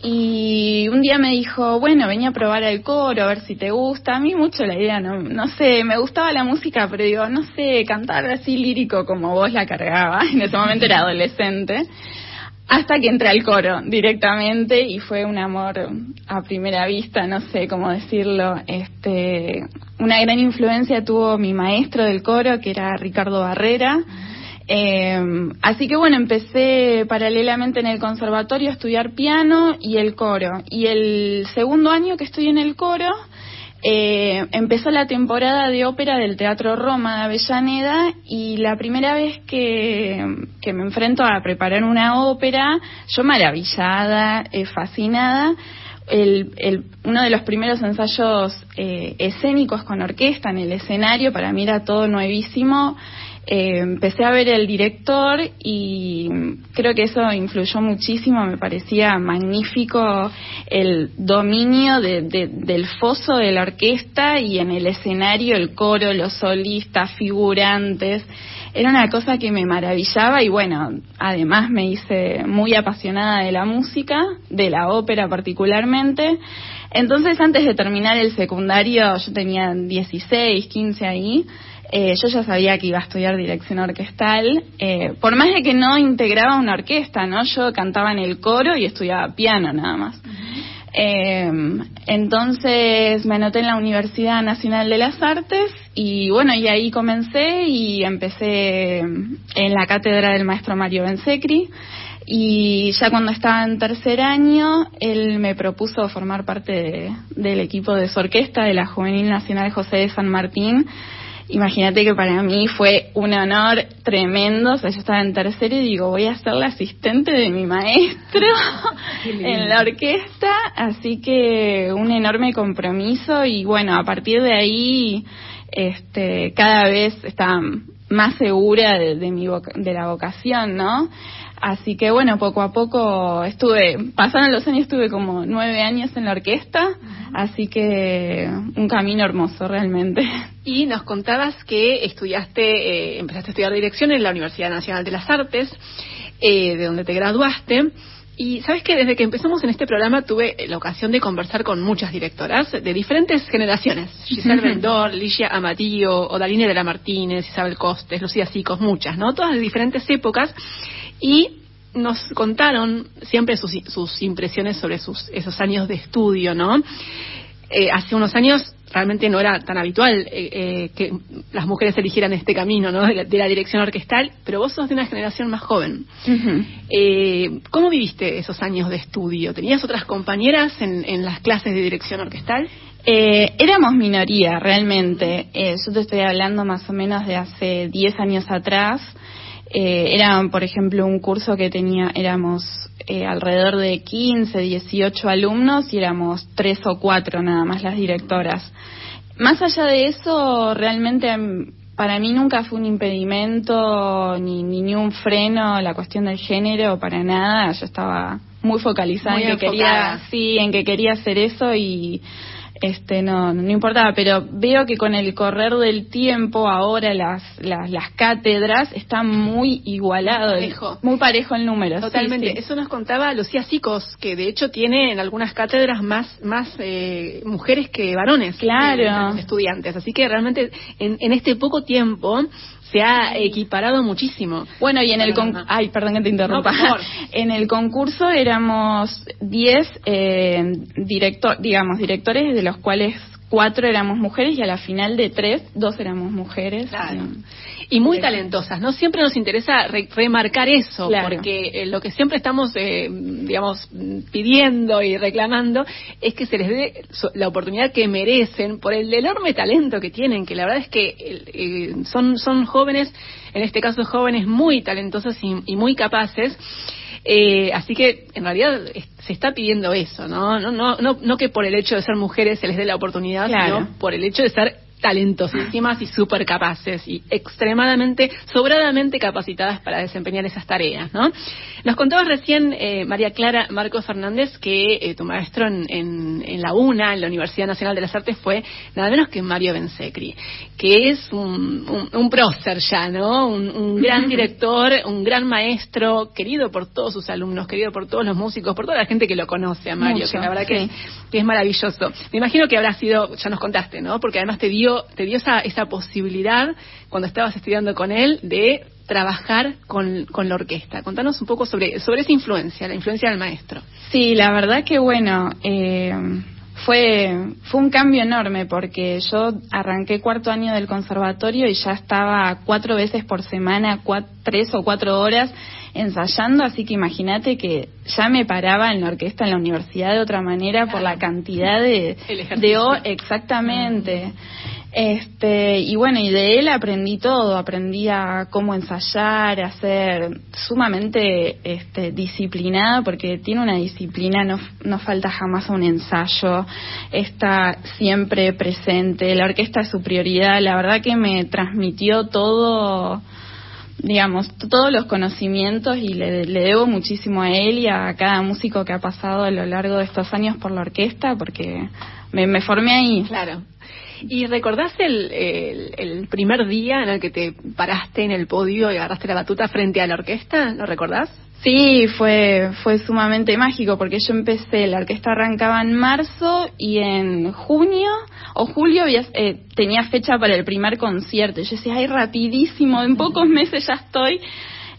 Y un día me dijo, bueno, venía a probar el coro, a ver si te gusta. A mí mucho la idea, no, no sé, me gustaba la música, pero digo, no sé, cantar así lírico como vos la cargaba. [laughs] En ese momento era adolescente hasta que entré al coro directamente y fue un amor a primera vista, no sé cómo decirlo. Este, una gran influencia tuvo mi maestro del coro, que era Ricardo Barrera. Eh, así que bueno, empecé paralelamente en el conservatorio a estudiar piano y el coro. Y el segundo año que estoy en el coro, eh, empezó la temporada de ópera del Teatro Roma de Avellaneda y la primera vez que, me enfrento a preparar una ópera, yo maravillada, eh, fascinada, el, el, uno de los primeros ensayos eh, escénicos con orquesta en el escenario, para mí era todo nuevísimo. Eh, empecé a ver el director y creo que eso influyó muchísimo, me parecía magnífico el dominio de, de, del foso de la orquesta y en el escenario el coro, los solistas, figurantes. Era una cosa que me maravillaba y bueno, además me hice muy apasionada de la música, de la ópera particularmente. Entonces antes de terminar el secundario, yo tenía 16, 15 ahí, eh, yo ya sabía que iba a estudiar dirección orquestal, eh, por más de que no integraba una orquesta, ¿no? Yo cantaba en el coro y estudiaba piano nada más. Eh, entonces me anoté en la Universidad Nacional de las Artes y bueno, y ahí comencé y empecé en la cátedra del maestro Mario Bensecri y ya cuando estaba en tercer año, él me propuso formar parte de, del equipo de su orquesta de la Juvenil Nacional José de San Martín Imagínate que para mí fue un honor tremendo. O sea, yo estaba en tercero y digo, voy a ser la asistente de mi maestro [laughs] en la orquesta. Así que un enorme compromiso y bueno, a partir de ahí, este, cada vez estaba más segura de, de mi de la vocación, ¿no? Así que bueno, poco a poco estuve, pasaron los años, estuve como nueve años en la orquesta, así que un camino hermoso realmente. Y nos contabas que estudiaste, eh, empezaste a estudiar dirección en la Universidad Nacional de las Artes, eh, de donde te graduaste. Y sabes que desde que empezamos en este programa tuve la ocasión de conversar con muchas directoras de diferentes generaciones. [laughs] Giselle Vendor, Ligia Amatillo, Odaline de la Martínez, Isabel Costes, Lucía Sicos, muchas, ¿no? Todas de diferentes épocas y nos contaron siempre sus, sus impresiones sobre sus, esos años de estudio, ¿no? Eh, hace unos años realmente no era tan habitual eh, eh, que las mujeres eligieran este camino ¿no? de, la, de, la, dirección orquestal, pero vos sos de una generación más joven. Uh -huh. eh, ¿Cómo viviste esos años de estudio? ¿Tenías otras compañeras en, en las clases de dirección orquestal? Eh, éramos minoría, realmente. Eh, yo te estoy hablando más o menos de hace 10 años atrás. Eh, era, por ejemplo, un curso que tenía, éramos eh, alrededor de 15, 18 alumnos y éramos tres o cuatro nada más las directoras. Más allá de eso, realmente para mí nunca fue un impedimento ni, ni, ni un freno la cuestión del género, para nada. Yo estaba muy focalizada muy en que enfocada. quería, sí, en que quería hacer eso y este no no importaba pero veo que con el correr del tiempo ahora las las, las cátedras están muy igualado parejo. muy parejo el número totalmente sí, sí. eso nos contaba Lucía Sicos que de hecho tiene en algunas cátedras más más eh, mujeres que varones claro eh, estudiantes así que realmente en, en este poco tiempo se ha equiparado muchísimo. Bueno, y en el con... ay, perdón que te interrumpa. No, [laughs] en el concurso éramos 10 eh, director, digamos, directores de los cuales cuatro éramos mujeres y a la final de tres, dos éramos mujeres. Claro. Y muy talentosas, ¿no? Siempre nos interesa re remarcar eso, claro. porque eh, lo que siempre estamos, eh, digamos, pidiendo y reclamando es que se les dé la oportunidad que merecen por el enorme talento que tienen, que la verdad es que eh, son, son jóvenes, en este caso jóvenes muy talentosos y, y muy capaces, eh, así que en realidad se está pidiendo eso, ¿no? No, no, no, no que por el hecho de ser mujeres se les dé la oportunidad, claro. sino por el hecho de ser talentosísimas y súper capaces y extremadamente, sobradamente capacitadas para desempeñar esas tareas, ¿no? Nos contabas recién, eh, María Clara Marcos Fernández, que eh, tu maestro en, en, en, la UNA, en la Universidad Nacional de las Artes, fue nada menos que Mario Bensecri, que es un, un, un prócer ya, ¿no? Un, un gran director, un gran maestro, querido por todos sus alumnos, querido por todos los músicos, por toda la gente que lo conoce a Mario, Mucho, que la verdad sí. que, es, que es maravilloso. Me imagino que habrá sido, ya nos contaste, ¿no? Porque además te dio te dio esa, esa posibilidad cuando estabas estudiando con él de trabajar con, con la orquesta. Contanos un poco sobre, sobre esa influencia, la influencia del maestro. Sí, la verdad que bueno, eh, fue, fue un cambio enorme porque yo arranqué cuarto año del conservatorio y ya estaba cuatro veces por semana, tres o cuatro horas ensayando, así que imagínate que ya me paraba en la orquesta en la universidad de otra manera por la cantidad de, de exactamente. Este, y bueno, y de él aprendí todo, aprendí a cómo ensayar, a ser sumamente este, disciplinada, porque tiene una disciplina, no, falta jamás un ensayo, está siempre presente, la orquesta es su prioridad, la verdad que me transmitió todo, digamos, todos los conocimientos y le, debo muchísimo a él y a cada músico que ha pasado a lo largo de estos años por la orquesta, porque me formé ahí. Claro. ¿Y recordás el, el, primer día en el que te paraste en el podio y agarraste la batuta frente a la orquesta? ¿Lo recordás? Sí, fue, fue sumamente mágico porque yo empecé, la orquesta arrancaba en marzo y en junio o julio eh, tenía fecha para el primer concierto. Yo decía, ay, rapidísimo, en pocos meses ya estoy.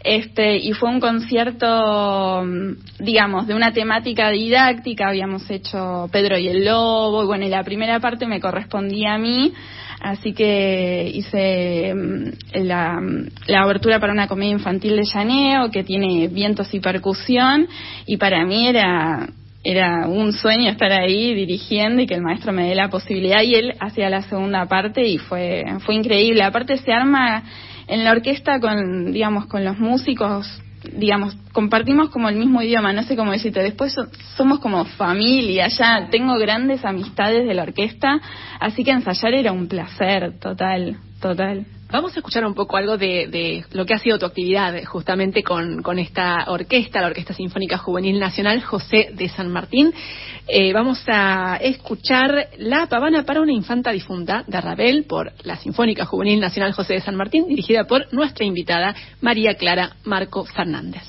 Este, y fue un concierto, mm, digamos, de una temática didáctica, habíamos hecho Pedro y el Lobo, y bueno, y la primera parte me correspondía a mí, así que hice mm, la, la abertura para una comedia infantil de llaneo que tiene vientos y percusión, y para mí era era un sueño estar ahí dirigiendo y que el maestro me dé la posibilidad. Y él hacía la segunda parte y fue fue increíble. Aparte se arma en la orquesta con, digamos, con los músicos, digamos, compartimos como el mismo idioma, no sé cómo decirte, después somos como familia, ya tengo grandes amistades de la orquesta, así que ensayar era un placer total, total. Vamos a escuchar un poco algo de, lo que ha sido tu actividad justamente con, esta orquesta, la Orquesta Sinfónica Juvenil Nacional José de San Martín. Eh, vamos a escuchar La Pavana para una infanta difunta de Rabel por la Sinfónica Juvenil Nacional José de San Martín, dirigida por nuestra invitada María Clara Marco Fernández.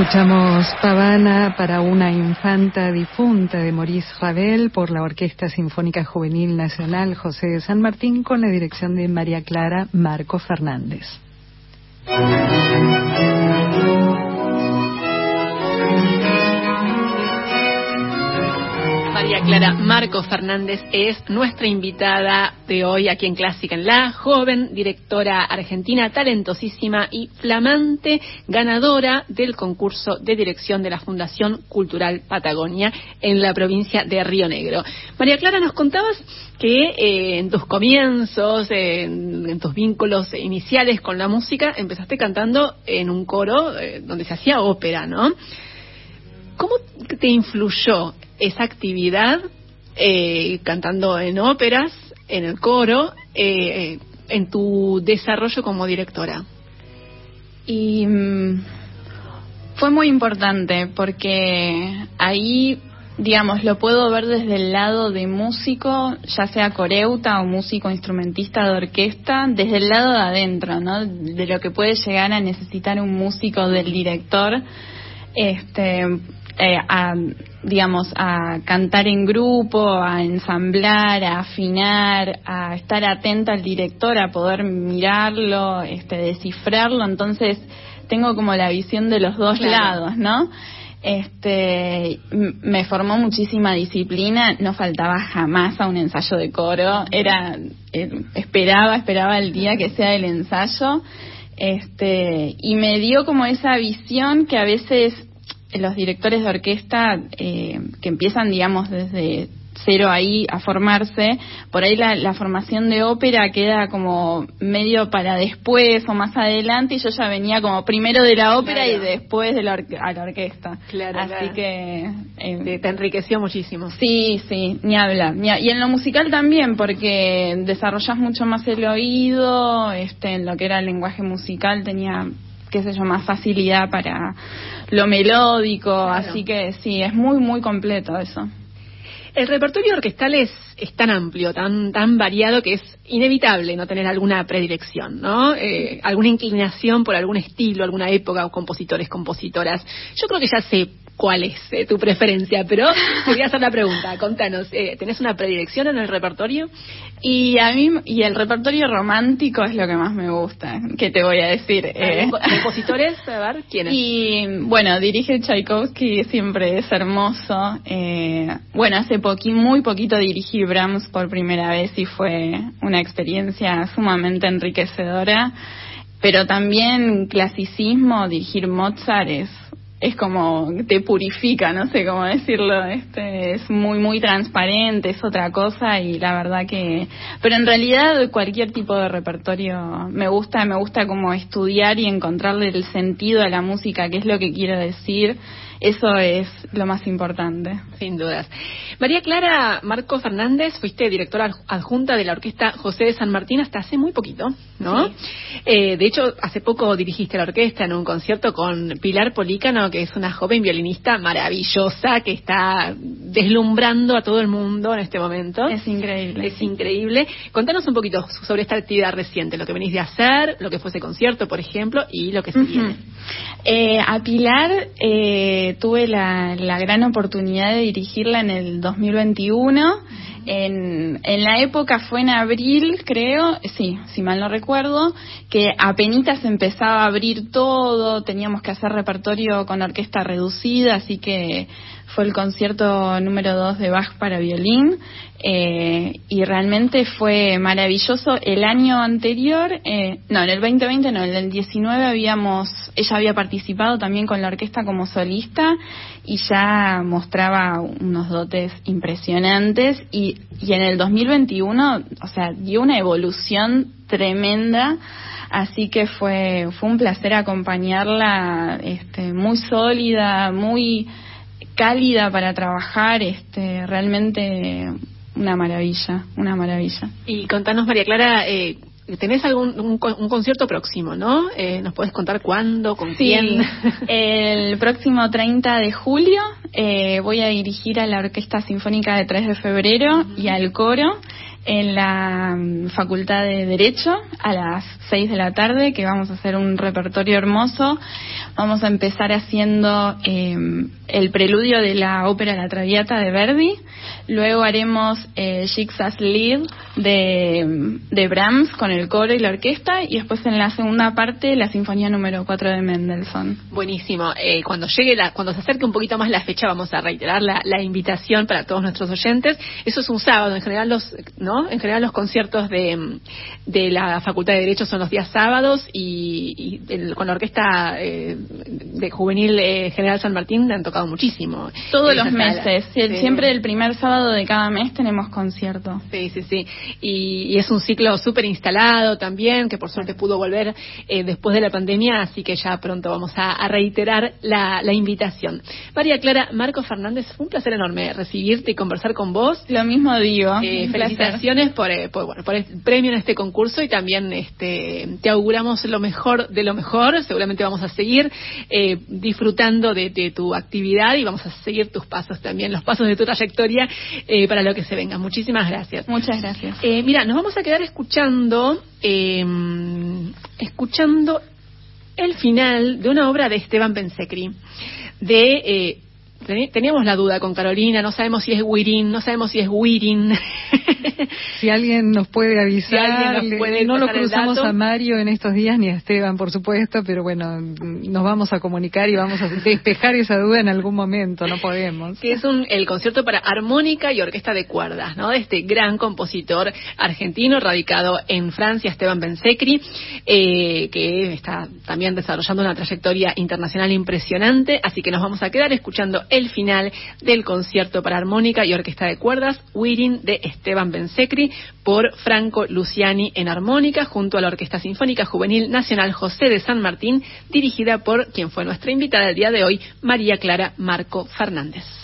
Escuchamos Pavana para una infanta difunta de Maurice Ravel por la Orquesta Sinfónica Juvenil Nacional José de San Martín con la dirección de María Clara Marco Fernández. María Clara Marco Fernández es nuestra invitada de hoy aquí en Clásica en La, joven directora argentina, talentosísima y flamante ganadora del concurso de dirección de la Fundación Cultural Patagonia en la provincia de Río Negro. María Clara, nos contabas que eh, en tus comienzos, en, tus vínculos iniciales con la música, empezaste cantando en un coro eh, donde se hacía ópera, ¿no? ¿Cómo te influyó esa actividad eh, cantando en óperas, en el coro, eh, en tu desarrollo como directora? Y mm, fue muy importante porque ahí, digamos, lo puedo ver desde el lado de músico, ya sea coreuta o músico instrumentista de orquesta, desde el lado de adentro, ¿no? De lo que puede llegar a necesitar un músico del director. Este, eh, a, digamos, a cantar en grupo, a ensamblar, a afinar, a estar atenta al director, a poder mirarlo, este, descifrarlo. Entonces, tengo como la visión de los dos lados, ¿no? Este, me formó muchísima disciplina, no faltaba jamás a un ensayo de coro, era, eh, esperaba, esperaba el día que sea el ensayo, este, y me dio como esa visión que a veces los directores de orquesta eh, que empiezan, digamos, desde cero ahí a formarse, por ahí la, formación de ópera queda como medio para después o más adelante y yo ya venía como primero de la ópera y después de la a la orquesta. Claro, Así que... Eh, te enriqueció muchísimo. Sí, sí, ni hablar. y en lo musical también, porque desarrollas mucho más el oído, este, en lo que era el lenguaje musical tenía qué sé yo, más facilidad para lo melódico, así que sí, es muy, muy completo eso. El repertorio orquestal es, es, tan amplio, tan, tan variado que es inevitable no tener alguna predilección, ¿no? Eh, alguna inclinación por algún estilo, alguna época o compositores, compositoras. Yo creo que ya sé cuál es eh, tu preferencia, pero quería hacer la pregunta. Contanos, eh, ¿tenés una predilección en el repertorio? Y a mí, y el repertorio romántico es lo que más me gusta, ¿qué te voy a decir? Eh, [laughs] ¿Compositores? A ver, ¿quiénes? Y bueno, dirige Tchaikovsky, siempre es hermoso. Eh, bueno, hace poqui, muy poquito dirigí Brahms por primera vez y fue una experiencia sumamente enriquecedora. Pero también clasicismo, dirigir Mozart es es como te purifica, no sé cómo decirlo, este es muy muy transparente, es otra cosa y la verdad que pero en realidad cualquier tipo de repertorio me gusta, me gusta como estudiar y encontrarle el sentido a la música, qué es lo que quiero decir eso es lo más importante. Sin dudas. María Clara Marco Fernández, fuiste directora adjunta de la Orquesta José de San Martín hasta hace muy poquito, ¿no? Eh, de hecho, hace poco dirigiste la orquesta en un concierto con Pilar Polícano, que es una joven violinista maravillosa que está deslumbrando a todo el mundo en este momento. Es increíble. Es increíble. Contanos un poquito sobre esta actividad reciente, lo que venís de hacer, lo que fue ese concierto, por ejemplo, y lo que se viene. Eh, a Pilar eh, tuve la, gran oportunidad de dirigirla en el 2021. En, en la época fue en abril, creo, sí, si mal no recuerdo, que apenas empezaba a abrir todo, teníamos que hacer repertorio con orquesta reducida, así que fue el concierto número 2 de Bach para violín eh, y realmente fue maravilloso. El año anterior, eh, no, en el 2020 no, en el 19 habíamos, ella había participado también con la orquesta como solista y ya mostraba unos dotes impresionantes y, y en el 2021, o sea, dio una evolución tremenda así que fue fue un placer acompañarla este muy sólida muy cálida para trabajar, este, realmente una maravilla, una maravilla. Y contanos, María Clara, eh, tenés algún un, concierto próximo, ¿no? Eh, ¿Nos puedes contar cuándo, con quién? [laughs] el próximo 30 de julio eh, voy a dirigir a la Orquesta Sinfónica de 3 de febrero y al coro en la mm, Facultad de Derecho a las 6 de la tarde, que vamos a hacer un repertorio hermoso. Vamos a empezar haciendo eh, el preludio de la ópera La Traviata de Verdi. Luego haremos eh, Jigsaw Lied de, de Brahms con el coro y la orquesta. Y después en la segunda parte la Sinfonía número 4 de Mendelssohn. Buenísimo. Eh, cuando llegue la, cuando se acerque un poquito más la fecha, vamos a reiterar la, la invitación para todos nuestros oyentes. Eso es un sábado. En general los. En general los conciertos de, de la Facultad de Derecho son los días sábados y, con la orquesta eh, de Juvenil eh, General San Martín han tocado muchísimo. Todos los meses, siempre el primer sábado de cada mes tenemos concierto. Sí, sí, sí. Y, es un ciclo súper instalado también, que por suerte pudo volver eh, después de la pandemia, así que ya pronto vamos a, reiterar la, invitación. María Clara, Marco Fernández, fue un placer enorme recibirte y conversar con vos. Lo mismo digo. felicitaciones por, por, bueno, por el premio en este concurso y también este, te auguramos lo mejor de lo mejor. Seguramente vamos a seguir eh, disfrutando de, tu actividad y vamos a seguir tus pasos también, los pasos de tu trayectoria eh, para lo que se venga. Muchísimas gracias. Muchas gracias. Eh, mira, nos vamos a quedar escuchando, escuchando el final de una obra de Esteban Pensecri, de teníamos la duda con Carolina, no sabemos si es Wirin, no sabemos si es Wirin. [laughs] si alguien nos puede avisar, no lo cruzamos a Mario en estos días ni a Esteban, por supuesto, pero bueno, nos vamos a comunicar y vamos a despejar esa duda en algún momento, no podemos. Que es un, el concierto para armónica y orquesta de cuerdas, ¿no? De este gran compositor argentino radicado en Francia, Esteban Bensecri, eh, que está también desarrollando una trayectoria internacional impresionante, así que nos vamos a quedar escuchando el final del concierto para armónica y orquesta de cuerdas, Wirin de Esteban Bensecri, por Franco Luciani en armónica, junto a la Orquesta Sinfónica Juvenil Nacional José de San Martín, dirigida por quien fue nuestra invitada el día de hoy, María Clara Marco Fernández.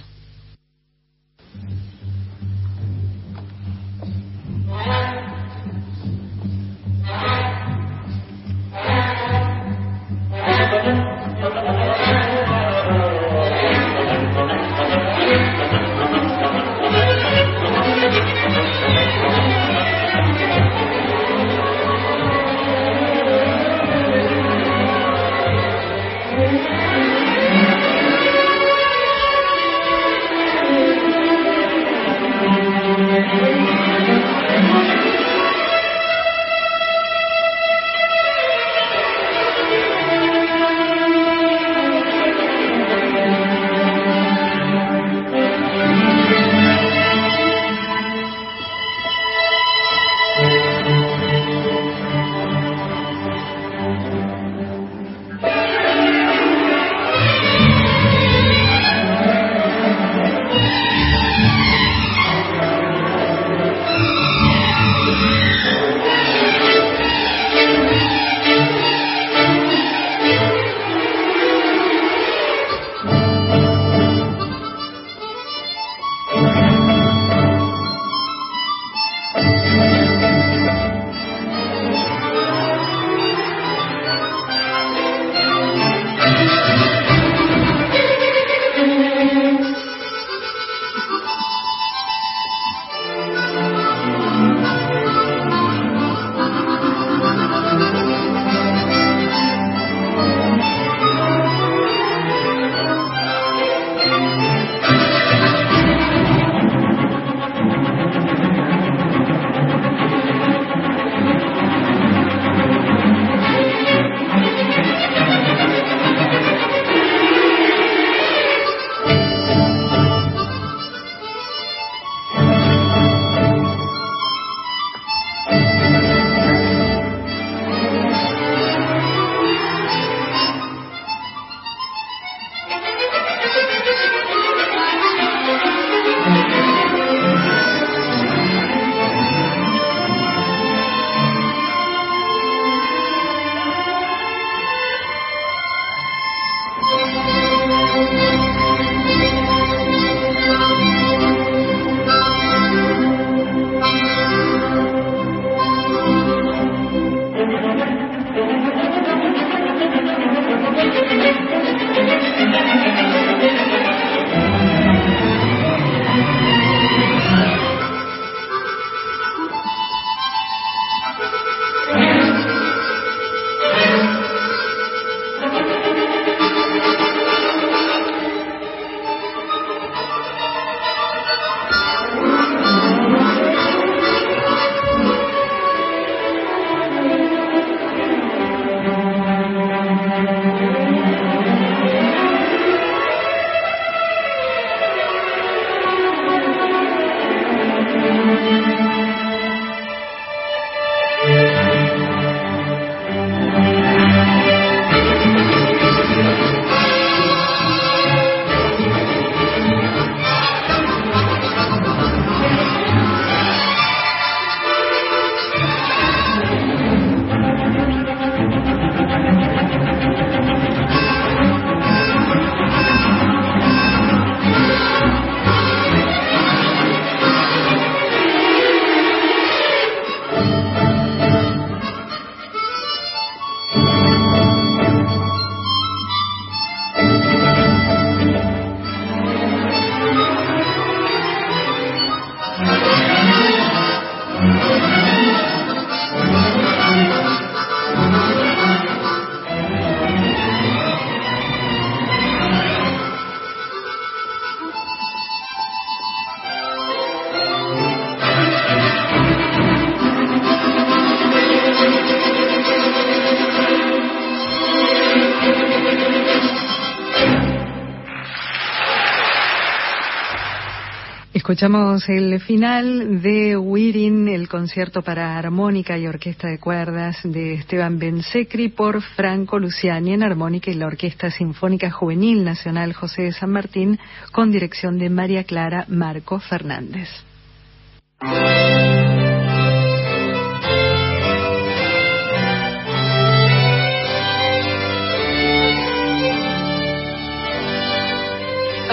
Escuchamos el final de Wirin, el concierto para armónica y orquesta de cuerdas de Esteban Bensecri por Franco Luciani en armónica y la Orquesta Sinfónica Juvenil Nacional José de San Martín con dirección de María Clara Marco Fernández.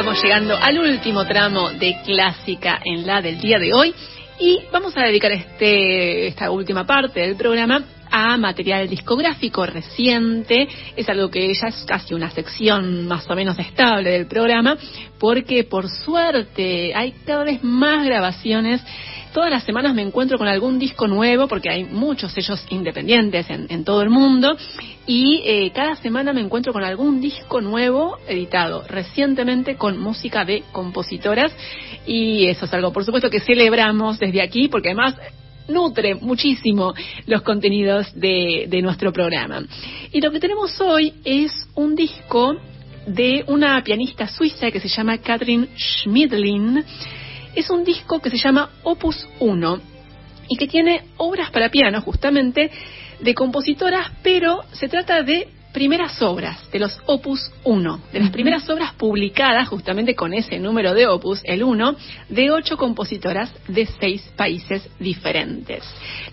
Estamos llegando al último tramo de clásica en la del día de hoy y vamos a dedicar este, esta última parte del programa a material discográfico reciente. Es algo que ya es casi una sección más o menos estable del programa, porque por suerte hay cada vez más grabaciones Todas las semanas me encuentro con algún disco nuevo, porque hay muchos sellos independientes en, todo el mundo, y eh, cada semana me encuentro con algún disco nuevo editado recientemente con música de compositoras, y eso es algo, por supuesto, que celebramos desde aquí, porque además nutre muchísimo los contenidos de, de nuestro programa. Y lo que tenemos hoy es un disco de una pianista suiza que se llama Katrin Schmidlin, es un disco que se llama Opus 1 y que tiene obras para piano justamente de compositoras, pero se trata de primeras obras, de los Opus 1, de las primeras obras publicadas justamente con ese número de Opus, el 1, de ocho compositoras de seis países diferentes.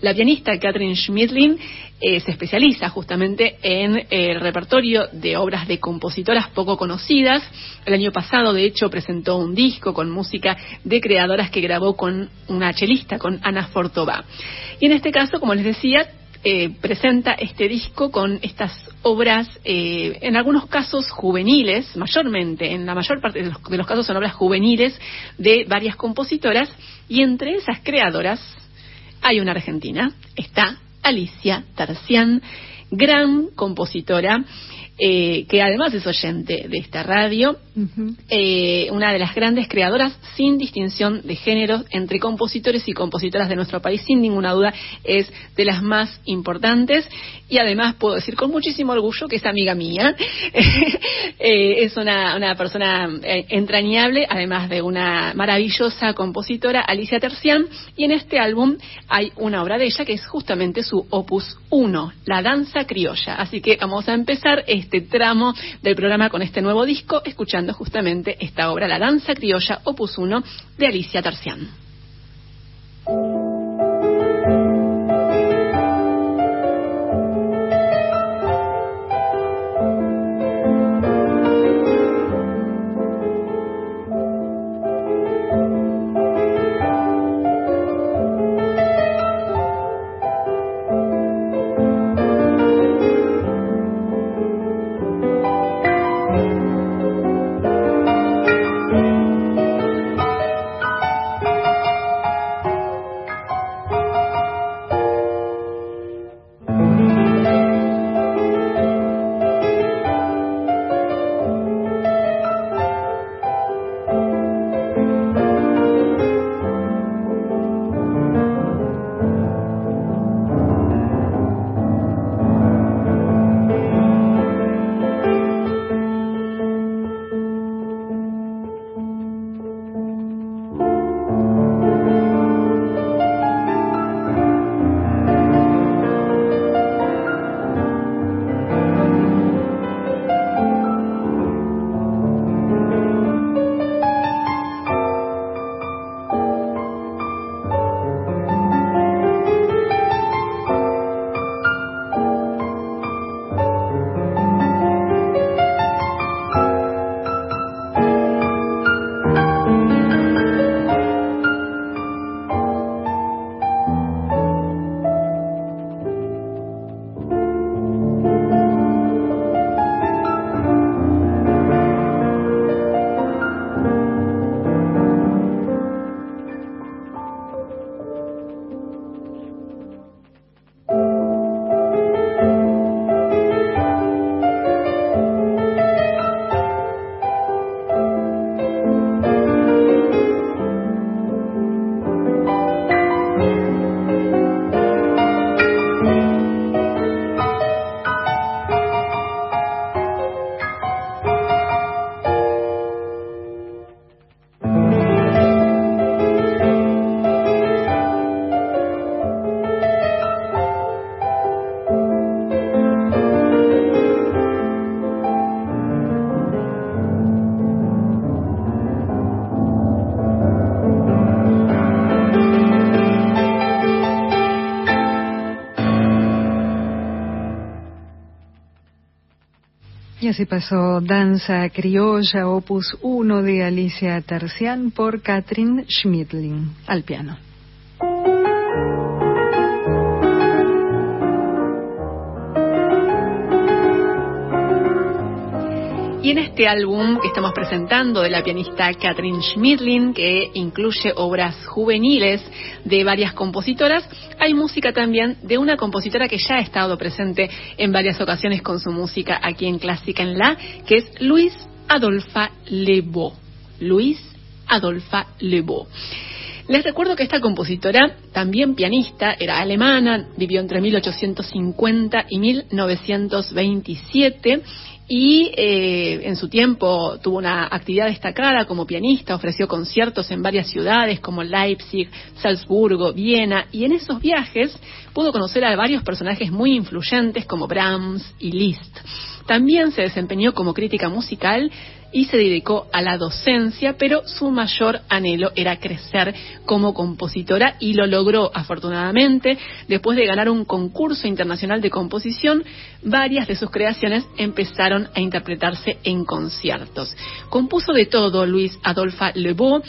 La pianista Catherine Schmidlin eh, se especializa justamente en el repertorio de obras de compositoras poco conocidas. El año pasado, de hecho, presentó un disco con música de creadoras que grabó con una chelista, con Ana Fortova. Y en este caso, como les decía, eh, presenta este disco con estas obras, eh, en algunos casos juveniles, mayormente, en la mayor parte de los, casos son obras juveniles de varias compositoras, y entre esas creadoras hay una argentina, está Alicia Tarcián, gran compositora eh, que además es oyente de esta radio, eh, una de las grandes creadoras sin distinción de género entre compositores y compositoras de nuestro país, sin ninguna duda, es de las más importantes y además puedo decir con muchísimo orgullo que es amiga mía. [laughs] Eh, es una, una persona entrañable, además de una maravillosa compositora, Alicia Tercián, y en este álbum hay una obra de ella que es justamente su opus 1, La Danza Criolla. Así que vamos a empezar este tramo del programa con este nuevo disco, escuchando justamente esta obra, La Danza Criolla, opus 1, de Alicia Tarcián. Así pasó Danza Criolla, opus 1 de Alicia Tercián por Katrin Schmidling, al piano. Y en este álbum que estamos presentando de la pianista Katrin Schmidlin, que incluye obras juveniles de varias compositoras, hay música también de una compositora que ya ha estado presente en varias ocasiones con su música aquí en Clásica en La, que es Luis Adolfa Lebeau. Luis Adolfa Lebeau. Les recuerdo que esta compositora, también pianista, era alemana, vivió entre 1850 y 1927 y eh, en su tiempo tuvo una actividad destacada como pianista, ofreció conciertos en varias ciudades como Leipzig, Salzburgo, Viena, y en esos viajes pudo conocer a varios personajes muy influyentes como Brahms y Liszt. También se desempeñó como crítica musical y se dedicó a la docencia, pero su mayor anhelo era crecer como compositora y lo logró afortunadamente. Después de ganar un concurso internacional de composición, varias de sus creaciones empezaron a interpretarse en conciertos. Compuso de todo Luis Adolphe Lebeau,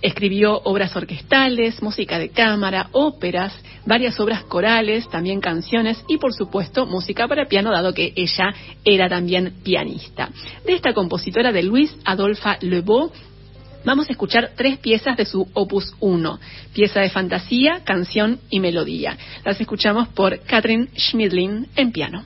Escribió obras orquestales, música de cámara, óperas, varias obras corales, también canciones y por supuesto música para piano, dado que ella era también pianista. De esta compositora de Luis Adolphe Lebeau vamos a escuchar tres piezas de su opus 1, pieza de fantasía, canción y melodía. Las escuchamos por Katrin Schmidlin en piano.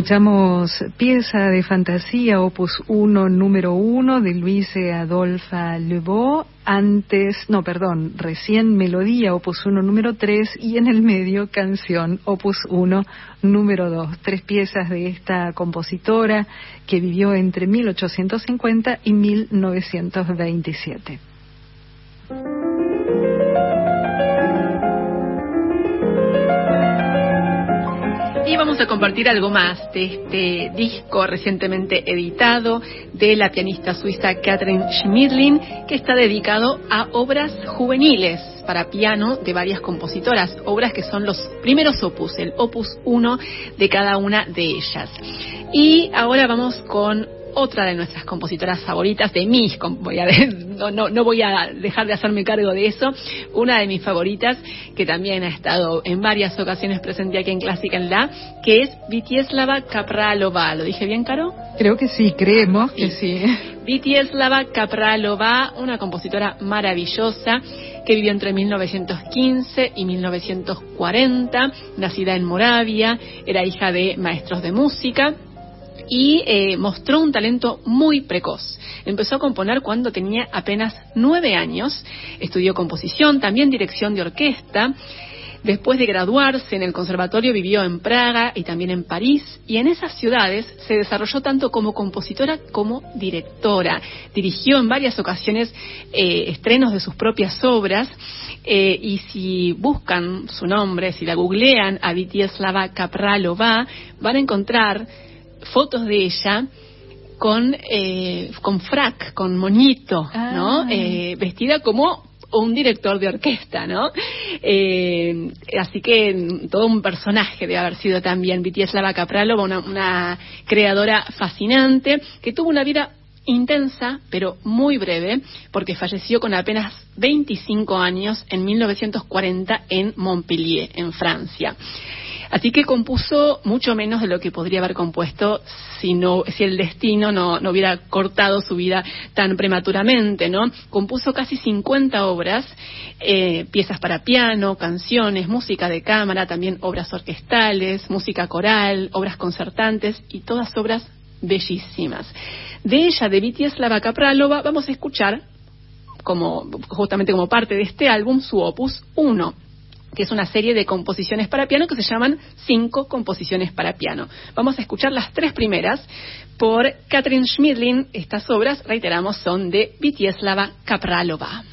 Escuchamos pieza de fantasía, opus 1, número 1, de Luise Adolfa Lebeau. Antes, no, perdón, recién melodía, opus 1, número 3, y en el medio canción, opus 1, número 2. Tres piezas de esta compositora que vivió entre 1850 y 1927. Vamos a compartir algo más de este disco recientemente editado de la pianista suiza Catherine Schmidlin, que está dedicado a obras juveniles para piano de varias compositoras, obras que son los primeros opus, el opus 1 de cada una de ellas. Y ahora vamos con otra de nuestras compositoras favoritas, de mis, voy a, [laughs] no, no, no, voy a dejar de hacerme cargo de eso, una de mis favoritas, que también ha estado en varias ocasiones presente aquí en Clásica en La, que es Vitieslava Kapralova. ¿Lo dije bien, Caro? Creo que sí, creemos que sí. [laughs] Vitieslava Kapralova, una compositora maravillosa que vivió entre 1915 y 1940, nacida en Moravia, era hija de maestros de música y eh, mostró un talento muy precoz. Empezó a componer cuando tenía apenas nueve años, estudió composición, también dirección de orquesta. Después de graduarse en el conservatorio vivió en Praga y también en París y en esas ciudades se desarrolló tanto como compositora como directora. Dirigió en varias ocasiones eh, estrenos de sus propias obras eh, y si buscan su nombre, si la googlean a Vitieslava Kapralova, van a encontrar fotos de ella con, eh, con frac, con moñito, ¿no? Ah. Eh, vestida como un director de orquesta, ¿no? Eh, así que todo un personaje debe haber sido también Vitieslava Kapralova, una, una creadora fascinante que tuvo una vida intensa, pero muy breve, porque falleció con apenas 25 años en 1940 en Montpellier, en Francia. Así que compuso mucho menos de lo que podría haber compuesto si no, si el destino no, hubiera cortado su vida tan prematuramente, ¿no? Compuso casi 50 obras, eh, piezas para piano, canciones, música de cámara, también obras orquestales, música coral, obras concertantes y todas obras bellísimas. De ella, de Vitieslava Kapralova, vamos a escuchar como justamente como parte de este álbum su opus 1 que es una serie de composiciones para piano que se llaman Cinco composiciones para piano. Vamos a escuchar las tres primeras por Katrin Schmidlin. Estas obras, reiteramos, son de Vitieslava Kapralova.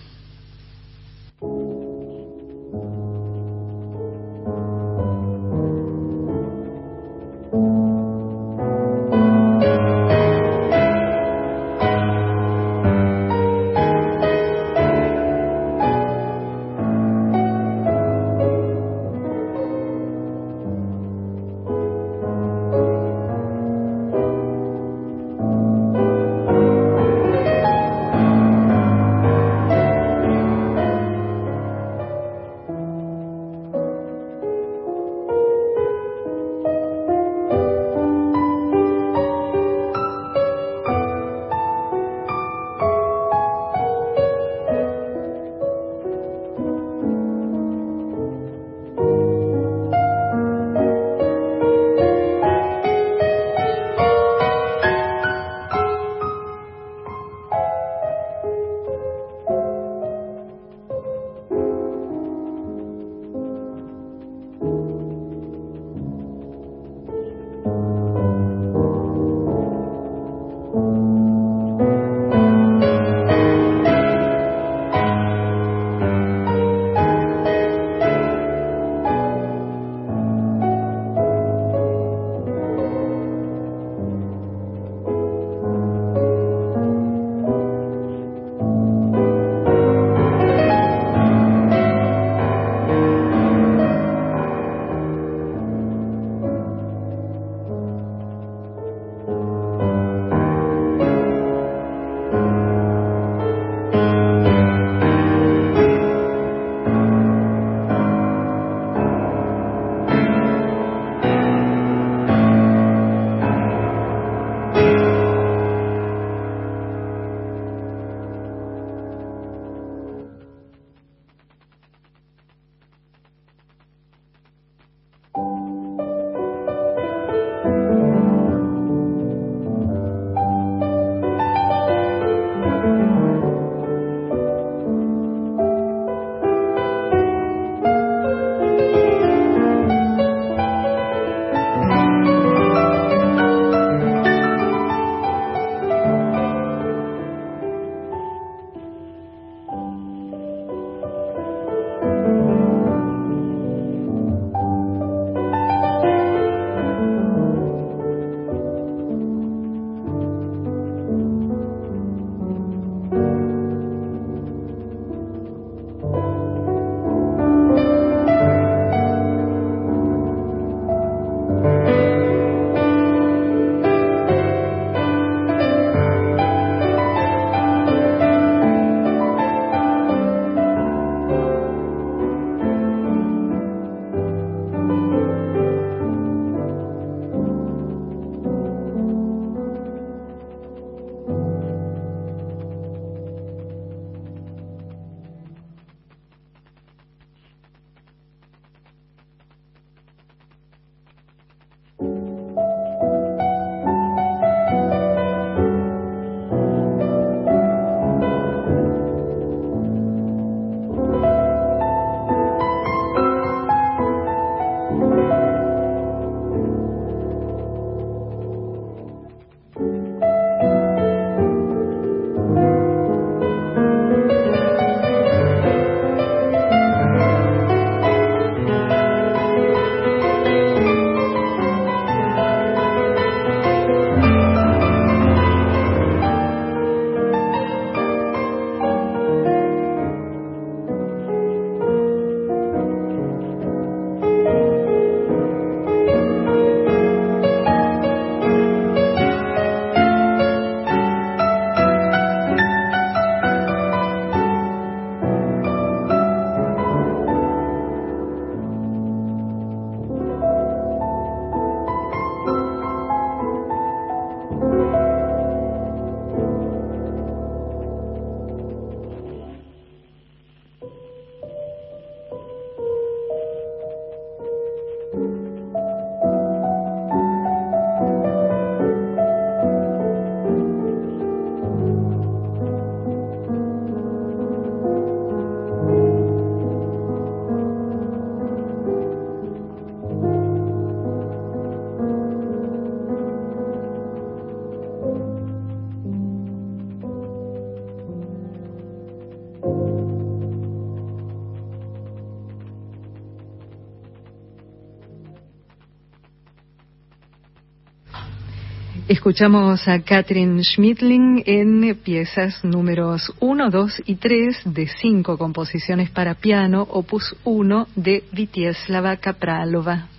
Escuchamos a Katrin Schmidling en piezas números 1, 2 y 3 de cinco composiciones para piano, opus 1 de Vitieslava Kapralova.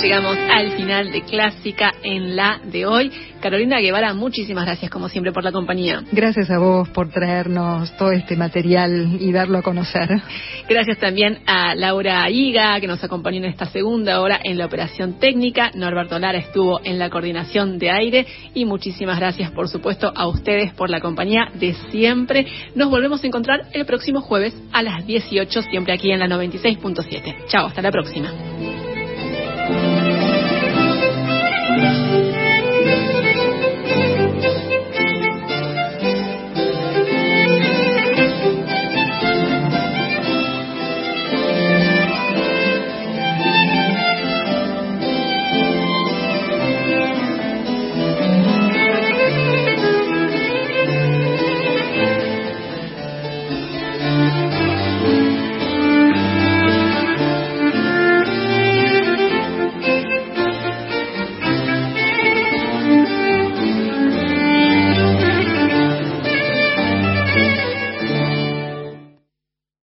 Llegamos al final de Clásica en la de hoy. Carolina Guevara, muchísimas gracias como siempre por la compañía. Gracias a vos por traernos todo este material y darlo a conocer. Gracias también a Laura Higa que nos acompañó en esta segunda hora en la operación técnica. Norberto Lara estuvo en la coordinación de aire y muchísimas gracias por supuesto a ustedes por la compañía de siempre. Nos volvemos a encontrar el próximo jueves a las 18 siempre aquí en la 96.7. Chao, hasta la próxima. Thank you.